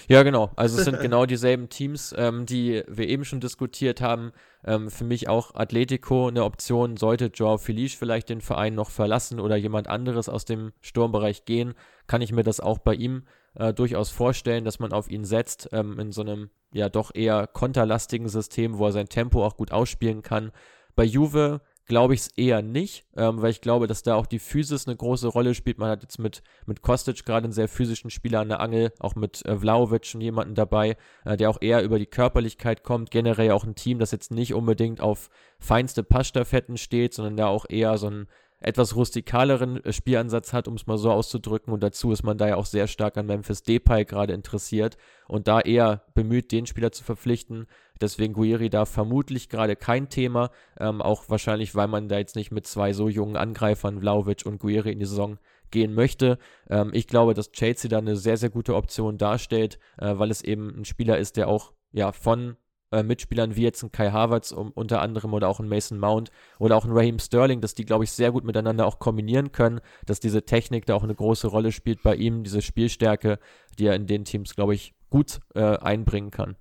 Ja, genau. Also es sind genau dieselben Teams, ähm, die wir eben schon diskutiert haben. Ähm, für mich auch Atletico eine Option, sollte Joao Felice vielleicht den Verein noch verlassen oder jemand anderes aus dem Sturmbereich gehen, kann ich mir das auch bei ihm äh, durchaus vorstellen, dass man auf ihn setzt, ähm, in so einem ja doch eher konterlastigen System, wo er sein Tempo auch gut ausspielen kann. Bei Juve glaube ich es eher nicht, ähm, weil ich glaube, dass da auch die Physis eine große Rolle spielt. Man hat jetzt mit, mit Kostic gerade einen sehr physischen Spieler an der Angel, auch mit äh, Vlaovic schon jemanden dabei, äh, der auch eher über die Körperlichkeit kommt. Generell auch ein Team, das jetzt nicht unbedingt auf feinste Passstaffetten steht, sondern da auch eher so einen etwas rustikaleren äh, Spielansatz hat, um es mal so auszudrücken. Und dazu ist man da ja auch sehr stark an Memphis Depay gerade interessiert und da eher bemüht, den Spieler zu verpflichten. Deswegen Guiri da vermutlich gerade kein Thema, ähm, auch wahrscheinlich, weil man da jetzt nicht mit zwei so jungen Angreifern, Vlaovic und Guiri, in die Saison gehen möchte. Ähm, ich glaube, dass Chelsea da eine sehr, sehr gute Option darstellt, äh, weil es eben ein Spieler ist, der auch ja von äh, Mitspielern wie jetzt ein Kai Havertz um, unter anderem oder auch ein Mason Mount oder auch ein Raheem Sterling, dass die, glaube ich, sehr gut miteinander auch kombinieren können, dass diese Technik da auch eine große Rolle spielt bei ihm, diese Spielstärke, die er in den Teams, glaube ich, gut äh, einbringen kann.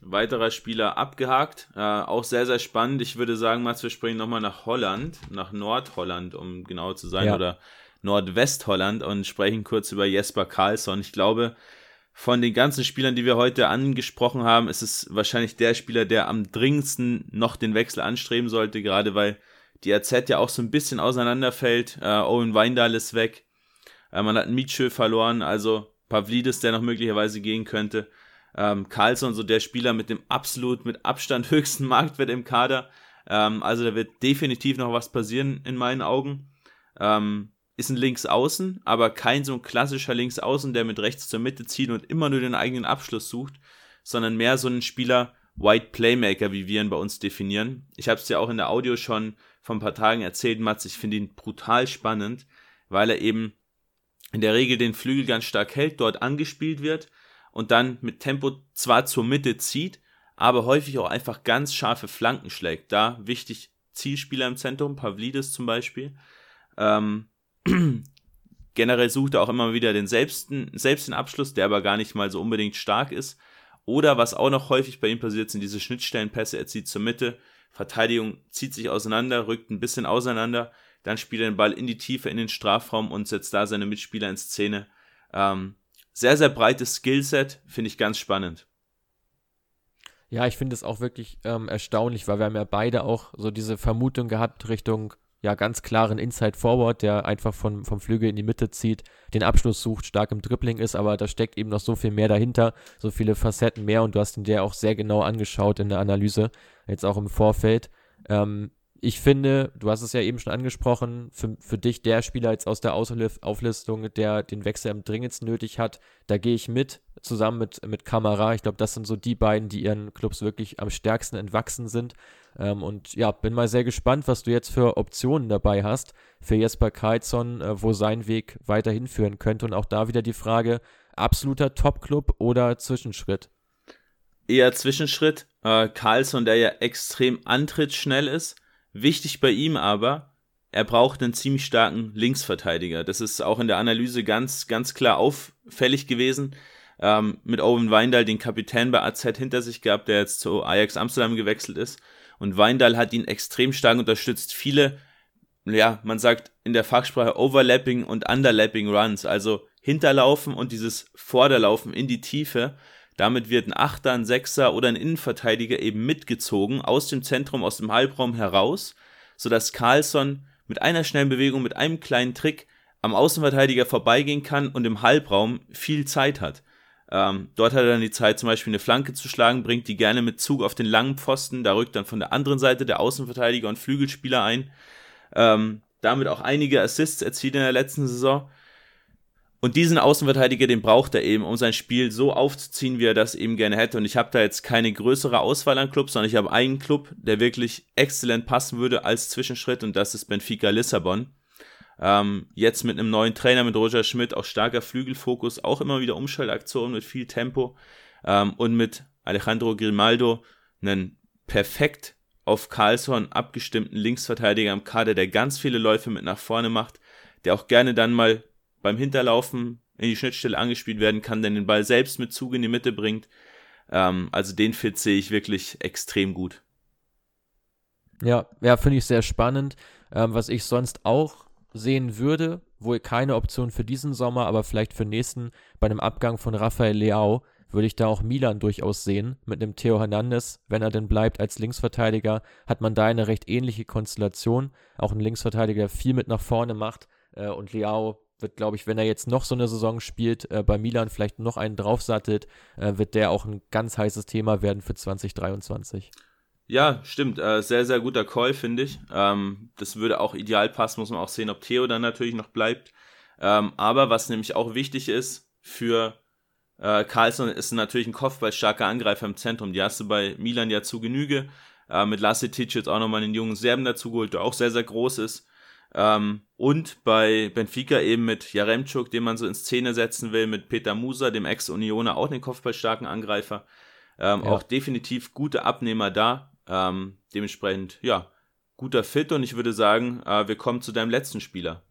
Weiterer Spieler abgehakt. Äh, auch sehr, sehr spannend. Ich würde sagen, Mats, wir springen nochmal nach Holland, nach Nordholland, um genau zu sein, Ja. oder Nordwestholland und sprechen kurz über Jesper Karlsson. Ich glaube, von den ganzen Spielern, die wir heute angesprochen haben, ist es wahrscheinlich der Spieler, der am dringendsten noch den Wechsel anstreben sollte, gerade weil die RZ ja auch so ein bisschen auseinanderfällt. Äh, Owen Weindal ist weg. Äh, man hat Mietschö verloren, also Pavlidis, der noch möglicherweise gehen könnte. Ähm, Carlson, so der Spieler mit dem absolut, mit Abstand höchsten Marktwert im Kader. Ähm, also da wird definitiv noch was passieren in meinen Augen. Ähm, ist ein Linksaußen, aber kein so ein klassischer Linksaußen, der mit rechts zur Mitte zieht und immer nur den eigenen Abschluss sucht, sondern mehr so ein Spieler, White Playmaker, wie wir ihn bei uns definieren. Ich habe es dir auch in der Audio schon vor ein paar Tagen erzählt, Mats, ich finde ihn brutal spannend, weil er eben in der Regel den Flügel ganz stark hält, dort angespielt wird und dann mit Tempo zwar zur Mitte zieht, aber häufig auch einfach ganz scharfe Flanken schlägt. Da wichtig Zielspieler im Zentrum, Pavlidis zum Beispiel. Ähm, generell sucht er auch immer wieder den selbsten, selbst den Abschluss, der aber gar nicht mal so unbedingt stark ist. Oder was auch noch häufig bei ihm passiert, sind diese Schnittstellenpässe. Er zieht zur Mitte, Verteidigung zieht sich auseinander, rückt ein bisschen auseinander, dann spielt er den Ball in die Tiefe, in den Strafraum und setzt da seine Mitspieler in Szene. Ähm, sehr, sehr breites Skillset, finde ich ganz spannend. Ja, ich finde es auch wirklich ähm, erstaunlich, weil wir haben ja beide auch so diese Vermutung gehabt Richtung ja ganz klaren Inside Forward, der einfach von, vom Flügel in die Mitte zieht, den Abschluss sucht, stark im Dribbling ist, aber da steckt eben noch so viel mehr dahinter, so viele Facetten mehr und du hast ihn dir auch sehr genau angeschaut in der Analyse, jetzt auch im Vorfeld. Ähm, ich finde, du hast es ja eben schon angesprochen, für, für dich der Spieler jetzt aus der Auflistung, der den Wechsel am dringendsten nötig hat, da gehe ich mit, zusammen mit, mit Kamara. Ich glaube, das sind so die beiden, die ihren Clubs wirklich am stärksten entwachsen sind. Ähm, und ja, bin mal sehr gespannt, was du jetzt für Optionen dabei hast für Jesper Karlsson, äh, wo sein Weg weiterhin führen könnte. Und auch da wieder die Frage, absoluter Top-Club oder Zwischenschritt? Eher Zwischenschritt. Äh, Carlson, der ja extrem antrittsschnell ist. Wichtig bei ihm aber, er braucht einen ziemlich starken Linksverteidiger. Das ist auch in der Analyse ganz, ganz klar auffällig gewesen. Ähm, mit Owen Weindal, den Kapitän bei AZ hinter sich gehabt, der jetzt zu Ajax Amsterdam gewechselt ist. Und Weindal hat ihn extrem stark unterstützt. Viele, ja, man sagt in der Fachsprache Overlapping und Underlapping Runs, also Hinterlaufen und dieses Vorderlaufen in die Tiefe. Damit wird ein Achter, ein Sechser oder ein Innenverteidiger eben mitgezogen aus dem Zentrum, aus dem Halbraum heraus, sodass Carlsson mit einer schnellen Bewegung, mit einem kleinen Trick am Außenverteidiger vorbeigehen kann und im Halbraum viel Zeit hat. Ähm, dort hat er dann die Zeit, zum Beispiel eine Flanke zu schlagen, bringt die gerne mit Zug auf den langen Pfosten, da rückt dann von der anderen Seite der Außenverteidiger und Flügelspieler ein. Ähm, damit auch einige Assists erzielt in der letzten Saison. Und diesen Außenverteidiger, den braucht er eben, um sein Spiel so aufzuziehen, wie er das eben gerne hätte. Und ich habe da jetzt keine größere Auswahl an Clubs, sondern ich habe einen Club, der wirklich exzellent passen würde als Zwischenschritt und das ist Benfica Lissabon. Ähm, jetzt mit einem neuen Trainer, mit Roger Schmidt, auch starker Flügelfokus, auch immer wieder Umschaltaktionen mit viel Tempo. Ähm, und mit Alejandro Grimaldo, einen perfekt auf Carlsson abgestimmten Linksverteidiger im Kader, der ganz viele Läufe mit nach vorne macht, der auch gerne dann mal beim Hinterlaufen in die Schnittstelle angespielt werden kann, der den Ball selbst mit Zug in die Mitte bringt. Ähm, also den Fit sehe ich wirklich extrem gut. Ja, ja, finde ich sehr spannend. Ähm, was ich sonst auch sehen würde, wohl keine Option für diesen Sommer, aber vielleicht für nächsten, bei einem Abgang von Rafael Leao, würde ich da auch Milan durchaus sehen. Mit einem Theo Hernandez, wenn er denn bleibt als Linksverteidiger, hat man da eine recht ähnliche Konstellation. Auch ein Linksverteidiger, der viel mit nach vorne macht. Äh, und Leao wird, glaube ich, wenn er jetzt noch so eine Saison spielt, äh, bei Milan vielleicht noch einen draufsattelt, äh, wird der auch ein ganz heißes Thema werden für 2023. Ja, stimmt. Äh, sehr, sehr guter Call, finde ich. Ähm, das würde auch ideal passen, muss man auch sehen, ob Theo dann natürlich noch bleibt. Ähm, aber was nämlich auch wichtig ist für äh, Carlson, ist natürlich ein kopfballstarker Angreifer im Zentrum. Die hast du bei Milan ja zu Genüge. Äh, mit Lasetic jetzt auch nochmal einen jungen Serben dazugeholt, der auch sehr, sehr groß ist. Ähm, und bei Benfica eben mit Jaremczuk, den man so in Szene setzen will, mit Peter Musa, dem Ex-Unioner, auch den kopfballstarken Angreifer. Ähm, ja. Auch definitiv gute Abnehmer da. Ähm, dementsprechend, ja, guter Fit und ich würde sagen, äh, wir kommen zu deinem letzten Spieler.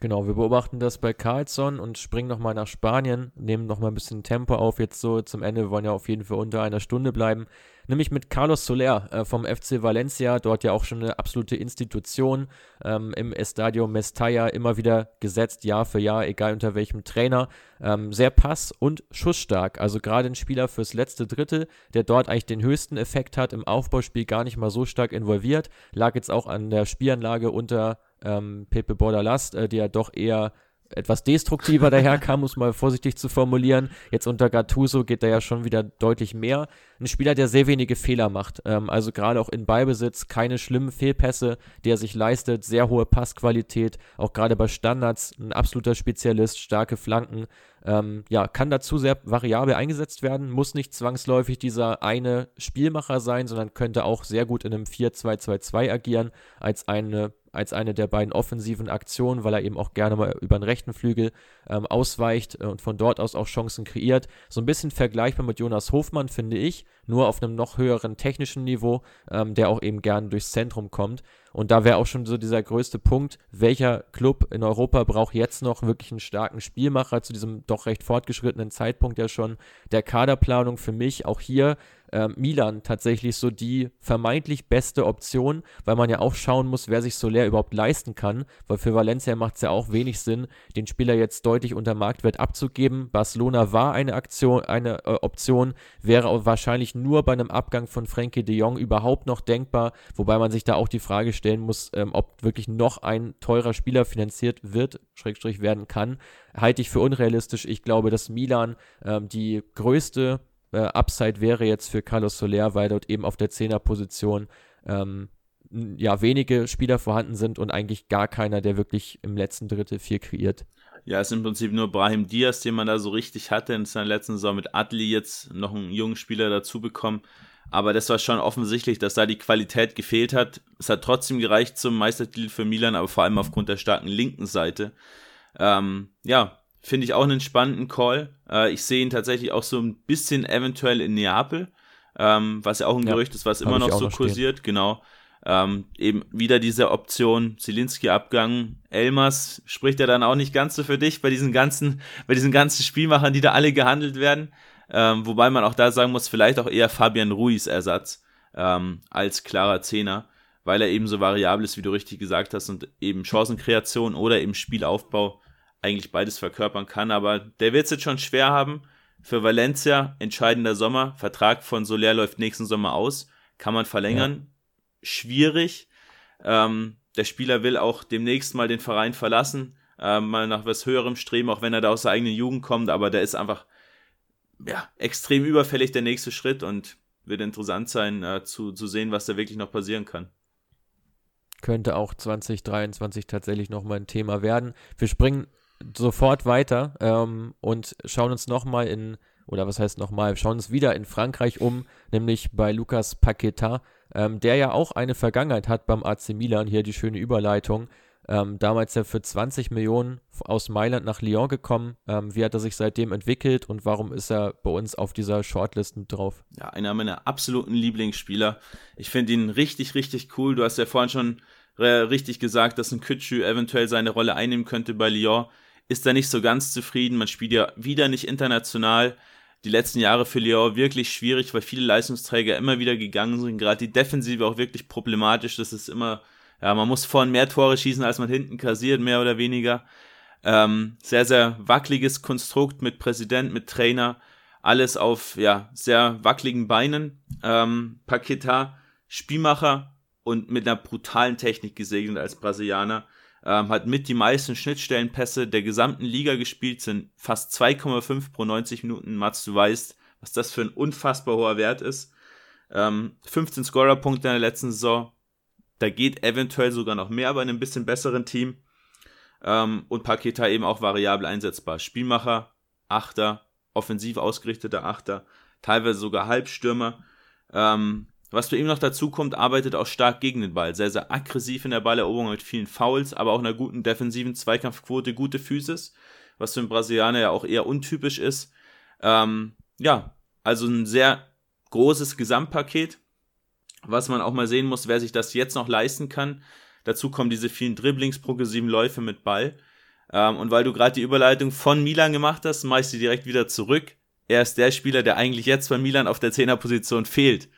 Genau, wir beobachten das bei Carlsson und springen nochmal nach Spanien, nehmen nochmal ein bisschen Tempo auf jetzt so zum Ende. Wir wollen ja auf jeden Fall unter einer Stunde bleiben. Nämlich mit Carlos Soler äh, vom FC Valencia, dort ja auch schon eine absolute Institution ähm, im Estadio Mestalla, immer wieder gesetzt, Jahr für Jahr, egal unter welchem Trainer. Ähm, sehr pass- und schussstark, also gerade ein Spieler fürs letzte Drittel, der dort eigentlich den höchsten Effekt hat, im Aufbauspiel gar nicht mal so stark involviert. Lag jetzt auch an der Spielanlage unter ähm, Pepe Bordalas, äh, der doch eher etwas destruktiver daherkam, muss mal vorsichtig zu formulieren. Jetzt unter Gattuso geht da ja schon wieder deutlich mehr. Ein Spieler, der sehr wenige Fehler macht. Ähm, also gerade auch in Beibesitz, keine schlimmen Fehlpässe, die er sich leistet, sehr hohe Passqualität, auch gerade bei Standards ein absoluter Spezialist, starke Flanken. Ähm, ja, kann dazu sehr variabel eingesetzt werden, muss nicht zwangsläufig dieser eine Spielmacher sein, sondern könnte auch sehr gut in einem 4-2-2-2 agieren, als eine als eine der beiden offensiven Aktionen, weil er eben auch gerne mal über den rechten Flügel ähm, ausweicht äh, und von dort aus auch Chancen kreiert. So ein bisschen vergleichbar mit Jonas Hofmann, finde ich, nur auf einem noch höheren technischen Niveau, ähm, der auch eben gerne durchs Zentrum kommt. Und da wäre auch schon so dieser größte Punkt, welcher Club in Europa braucht jetzt noch wirklich einen starken Spielmacher zu diesem doch recht fortgeschrittenen Zeitpunkt ja schon der Kaderplanung für mich auch hier äh, Milan tatsächlich so die vermeintlich beste Option, weil man ja auch schauen muss, wer sich Soler überhaupt leisten kann, weil für Valencia macht es ja auch wenig Sinn, den Spieler jetzt deutlich unter Marktwert abzugeben. Barcelona war eine Aktion, eine äh, Option, wäre wahrscheinlich nur bei einem Abgang von Frankie de Jong überhaupt noch denkbar, wobei man sich da auch die Frage stellen muss, ähm, ob wirklich noch ein teurer Spieler finanziert wird, Schrägstrich werden kann, halte ich für unrealistisch. Ich glaube, dass Milan ähm, die größte äh, Upside wäre jetzt für Carlos Soler, weil dort eben auf der Zehnerposition ähm, ja wenige Spieler vorhanden sind und eigentlich gar keiner, der wirklich im letzten Drittel viel kreiert. Ja, es ist im Prinzip nur Brahim Diaz, den man da so richtig hatte in seiner letzten Saison mit Adli jetzt noch einen jungen Spieler dazu bekommen. Aber das war schon offensichtlich, dass da die Qualität gefehlt hat. Es hat trotzdem gereicht zum Meistertitel für Milan, aber vor allem aufgrund der starken linken Seite. Ähm, ja, Finde ich auch einen spannenden Call. Äh, ich sehe ihn tatsächlich auch so ein bisschen eventuell in Neapel, ähm, was ja auch ein ja, Gerücht ist, was immer noch so noch kursiert. Genau. Ähm, eben wieder diese Option Zielinski-Abgang. Elmas spricht ja dann auch nicht ganz so für dich bei diesen ganzen, bei diesen ganzen Spielmachern, die da alle gehandelt werden. Ähm, wobei man auch da sagen muss, vielleicht auch eher Fabian Ruiz Ersatz ähm, als klarer Zehner, weil er eben so variabel ist, wie du richtig gesagt hast, und eben Chancenkreation oder eben Spielaufbau eigentlich beides verkörpern kann. Aber der wird es jetzt schon schwer haben. Für Valencia, entscheidender Sommer. Vertrag von Soler läuft nächsten Sommer aus. Kann man verlängern. Ja. Schwierig. Ähm, der Spieler will auch demnächst mal den Verein verlassen. Äh, mal nach was höherem streben, auch wenn er da aus der eigenen Jugend kommt. Aber der ist einfach ja, extrem überfällig der nächste Schritt und wird interessant sein, äh, zu, zu sehen, was da wirklich noch passieren kann könnte auch 2023 tatsächlich nochmal ein Thema werden. Wir springen sofort weiter ähm, und schauen uns nochmal in, oder was heißt nochmal, schauen uns wieder in Frankreich um, nämlich bei Lucas Paqueta, ähm, der ja auch eine Vergangenheit hat beim AC Milan, hier die schöne Überleitung. Ähm, damals ja für 20 Millionen aus Mailand nach Lyon gekommen. Ähm, wie hat er sich seitdem entwickelt und warum ist er bei uns auf dieser Shortlist mit drauf? Ja, einer meiner absoluten Lieblingsspieler. Ich finde ihn richtig, richtig cool. Du hast ja vorhin schon richtig gesagt, dass ein Kütschü eventuell seine Rolle einnehmen könnte bei Lyon. Ist da nicht so ganz zufrieden. Man spielt ja wieder nicht international die letzten Jahre für Lyon wirklich schwierig, weil viele Leistungsträger immer wieder gegangen sind. Gerade die Defensive auch wirklich problematisch. Das ist immer, ja, man muss vorne mehr Tore schießen, als man hinten kassiert, mehr oder weniger. Ähm, sehr, sehr wackeliges Konstrukt mit Präsident, mit Trainer. Alles auf, ja, sehr wackeligen Beinen. Ähm, Paqueta, Spielmacher und mit einer brutalen Technik gesegnet als Brasilianer ähm, hat mit die meisten Schnittstellenpässe der gesamten Liga gespielt, sind fast 2,5 pro 90 Minuten. Mats, du weißt, was das für ein unfassbar hoher Wert ist. Ähm, 15 Scorerpunkte in der letzten Saison. Da geht eventuell sogar noch mehr bei einem bisschen besseren Team. Ähm, und Paketa eben auch variabel einsetzbar. Spielmacher, Achter, offensiv ausgerichteter Achter, teilweise sogar Halbstürmer. Ähm, was für ihm noch dazu kommt, arbeitet auch stark gegen den Ball. Sehr, sehr aggressiv in der Balleroberung mit vielen Fouls, aber auch einer guten defensiven Zweikampfquote, gute Physis, was für einen Brasilianer ja auch eher untypisch ist. Ähm, ja, also ein sehr großes Gesamtpaket, was man auch mal sehen muss, wer sich das jetzt noch leisten kann. Dazu kommen diese vielen Dribblings, progressiven Läufe mit Ball. Ähm, und weil du gerade die Überleitung von Milan gemacht hast, mache ich sie direkt wieder zurück. Er ist der Spieler, der eigentlich jetzt bei Milan auf der Zehnerposition fehlt.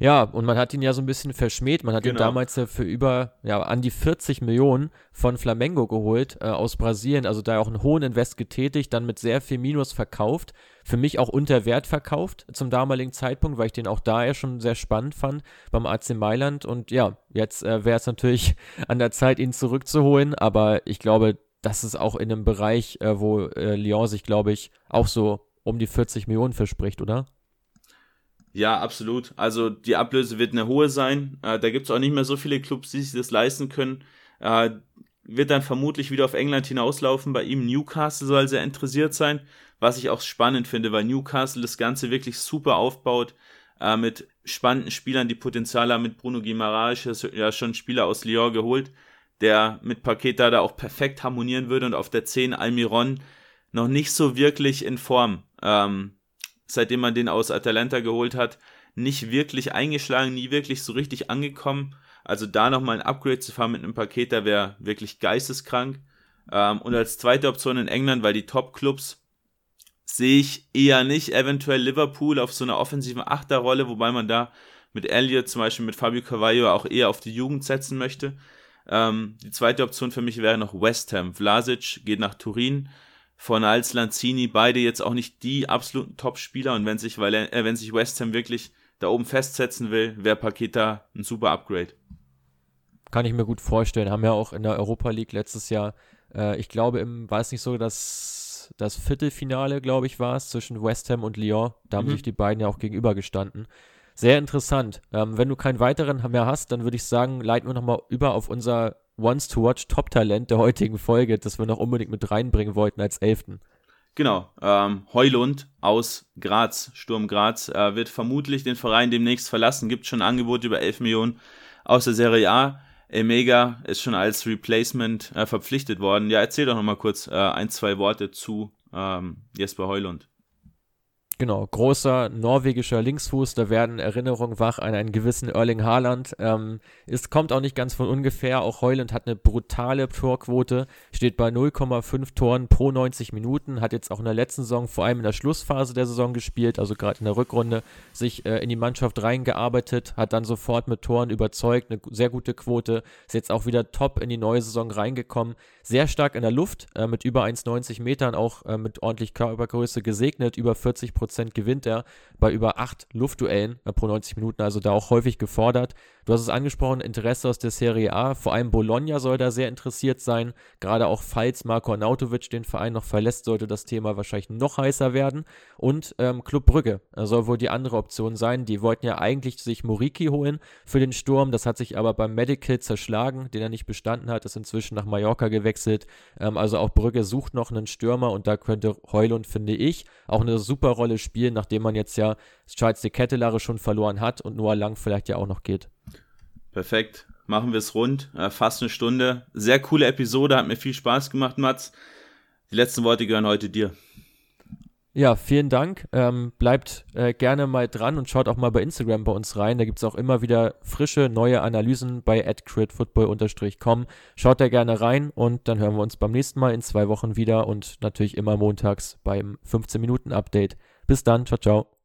Ja, und man hat ihn ja so ein bisschen verschmäht. Man hat genau. ihn damals ja für über, ja, an die 40 Millionen von Flamengo geholt äh, aus Brasilien. Also da auch einen hohen Invest getätigt, dann mit sehr viel Minus verkauft. Für mich auch unter Wert verkauft zum damaligen Zeitpunkt, weil ich den auch da ja schon sehr spannend fand beim AC Mailand. Und ja, jetzt äh, wäre es natürlich an der Zeit, ihn zurückzuholen. Aber ich glaube, das ist auch in einem Bereich, äh, wo äh, Lyon sich, glaube ich, auch so um die 40 Millionen verspricht, oder? Ja, absolut. Also die Ablöse wird eine hohe sein. Äh, da gibt es auch nicht mehr so viele Clubs, die sich das leisten können. Äh, wird dann vermutlich wieder auf England hinauslaufen. Bei ihm Newcastle soll sehr interessiert sein, was ich auch spannend finde, weil Newcastle das Ganze wirklich super aufbaut. Äh, mit spannenden Spielern, die Potenzial haben. Mit Bruno Guimaraes, ja schon Spieler aus Lyon geholt, der mit Paqueta da auch perfekt harmonieren würde und auf der 10 Almiron noch nicht so wirklich in Form. Ähm, seitdem man den aus Atalanta geholt hat, nicht wirklich eingeschlagen, nie wirklich so richtig angekommen. Also da nochmal ein Upgrade zu fahren mit einem Paket, da wäre wirklich geisteskrank. Ähm, und als zweite Option in England, weil die Top-Clubs sehe ich eher nicht, eventuell Liverpool auf so einer offensiven Achterrolle, wobei man da mit Elliott, zum Beispiel mit Fabio Carvalho auch eher auf die Jugend setzen möchte. Ähm, die zweite Option für mich wäre noch West Ham. Vlasic geht nach Turin von als Lanzini, beide jetzt auch nicht die absoluten Top-Spieler und wenn sich, weil, äh, wenn sich West Ham wirklich da oben festsetzen will, wäre Paketa ein super Upgrade. Kann ich mir gut vorstellen. Haben ja auch in der Europa League letztes Jahr, äh, ich glaube, im, war es nicht so, dass das Viertelfinale, glaube ich, war es, zwischen West Ham und Lyon. Da haben mhm. sich die beiden ja auch gegenübergestanden. Sehr interessant. Ähm, wenn du keinen weiteren mehr hast, dann würde ich sagen, leiten wir nochmal über auf unser Wants to Watch Top-Talent der heutigen Folge, das wir noch unbedingt mit reinbringen wollten als Elften. Genau, ähm, Heulund aus Graz, Sturm Graz, äh, wird vermutlich den Verein demnächst verlassen, gibt schon Angebote über 11 Millionen aus der Serie A. Emega ist schon als Replacement äh, verpflichtet worden. Ja, erzähl doch nochmal kurz äh, ein, zwei Worte zu ähm, Jesper Heulund. Genau, großer norwegischer Linksfuß, da werden Erinnerungen wach an einen gewissen Erling Haaland. Ähm, es kommt auch nicht ganz von ungefähr, auch Heuland hat eine brutale Torquote, steht bei 0,5 Toren pro 90 Minuten, hat jetzt auch in der letzten Saison, vor allem in der Schlussphase der Saison gespielt, also gerade in der Rückrunde, sich äh, in die Mannschaft reingearbeitet, hat dann sofort mit Toren überzeugt, eine sehr gute Quote, ist jetzt auch wieder top in die neue Saison reingekommen, sehr stark in der Luft, äh, mit über 1,90 Metern, auch äh, mit ordentlich Körpergröße gesegnet, über 40 Prozent Prozent gewinnt er bei über acht Luftduellen äh, pro 90 Minuten, also da auch häufig gefordert. Du hast es angesprochen, Interesse aus der Serie A, vor allem Bologna soll da sehr interessiert sein, gerade auch falls Marco Arnautovic den Verein noch verlässt, sollte das Thema wahrscheinlich noch heißer werden. Und ähm, Club Brügge äh, soll wohl die andere Option sein. Die wollten ja eigentlich sich Moriki holen für den Sturm, das hat sich aber beim Medical zerschlagen, den er nicht bestanden hat, ist inzwischen nach Mallorca gewechselt. Ähm, also auch Brügge sucht noch einen Stürmer und da könnte Heulund, finde ich, auch eine super Rolle spielen, nachdem man jetzt ja Charles de Kettelare schon verloren hat und Noah Lang vielleicht ja auch noch geht. Perfekt. machen wir es rund. Äh, fast eine Stunde. Sehr coole Episode, hat mir viel Spaß gemacht, Mats. Die letzten Worte gehören heute dir. Ja, vielen Dank. Ähm, bleibt äh, gerne mal dran und schaut auch mal bei Instagram bei uns rein. Da gibt es auch immer wieder frische, neue Analysen bei adcritfootball-com. Schaut da gerne rein und dann hören wir uns beim nächsten Mal in zwei Wochen wieder und natürlich immer montags beim 15-Minuten-Update. Bis dann, ciao, ciao.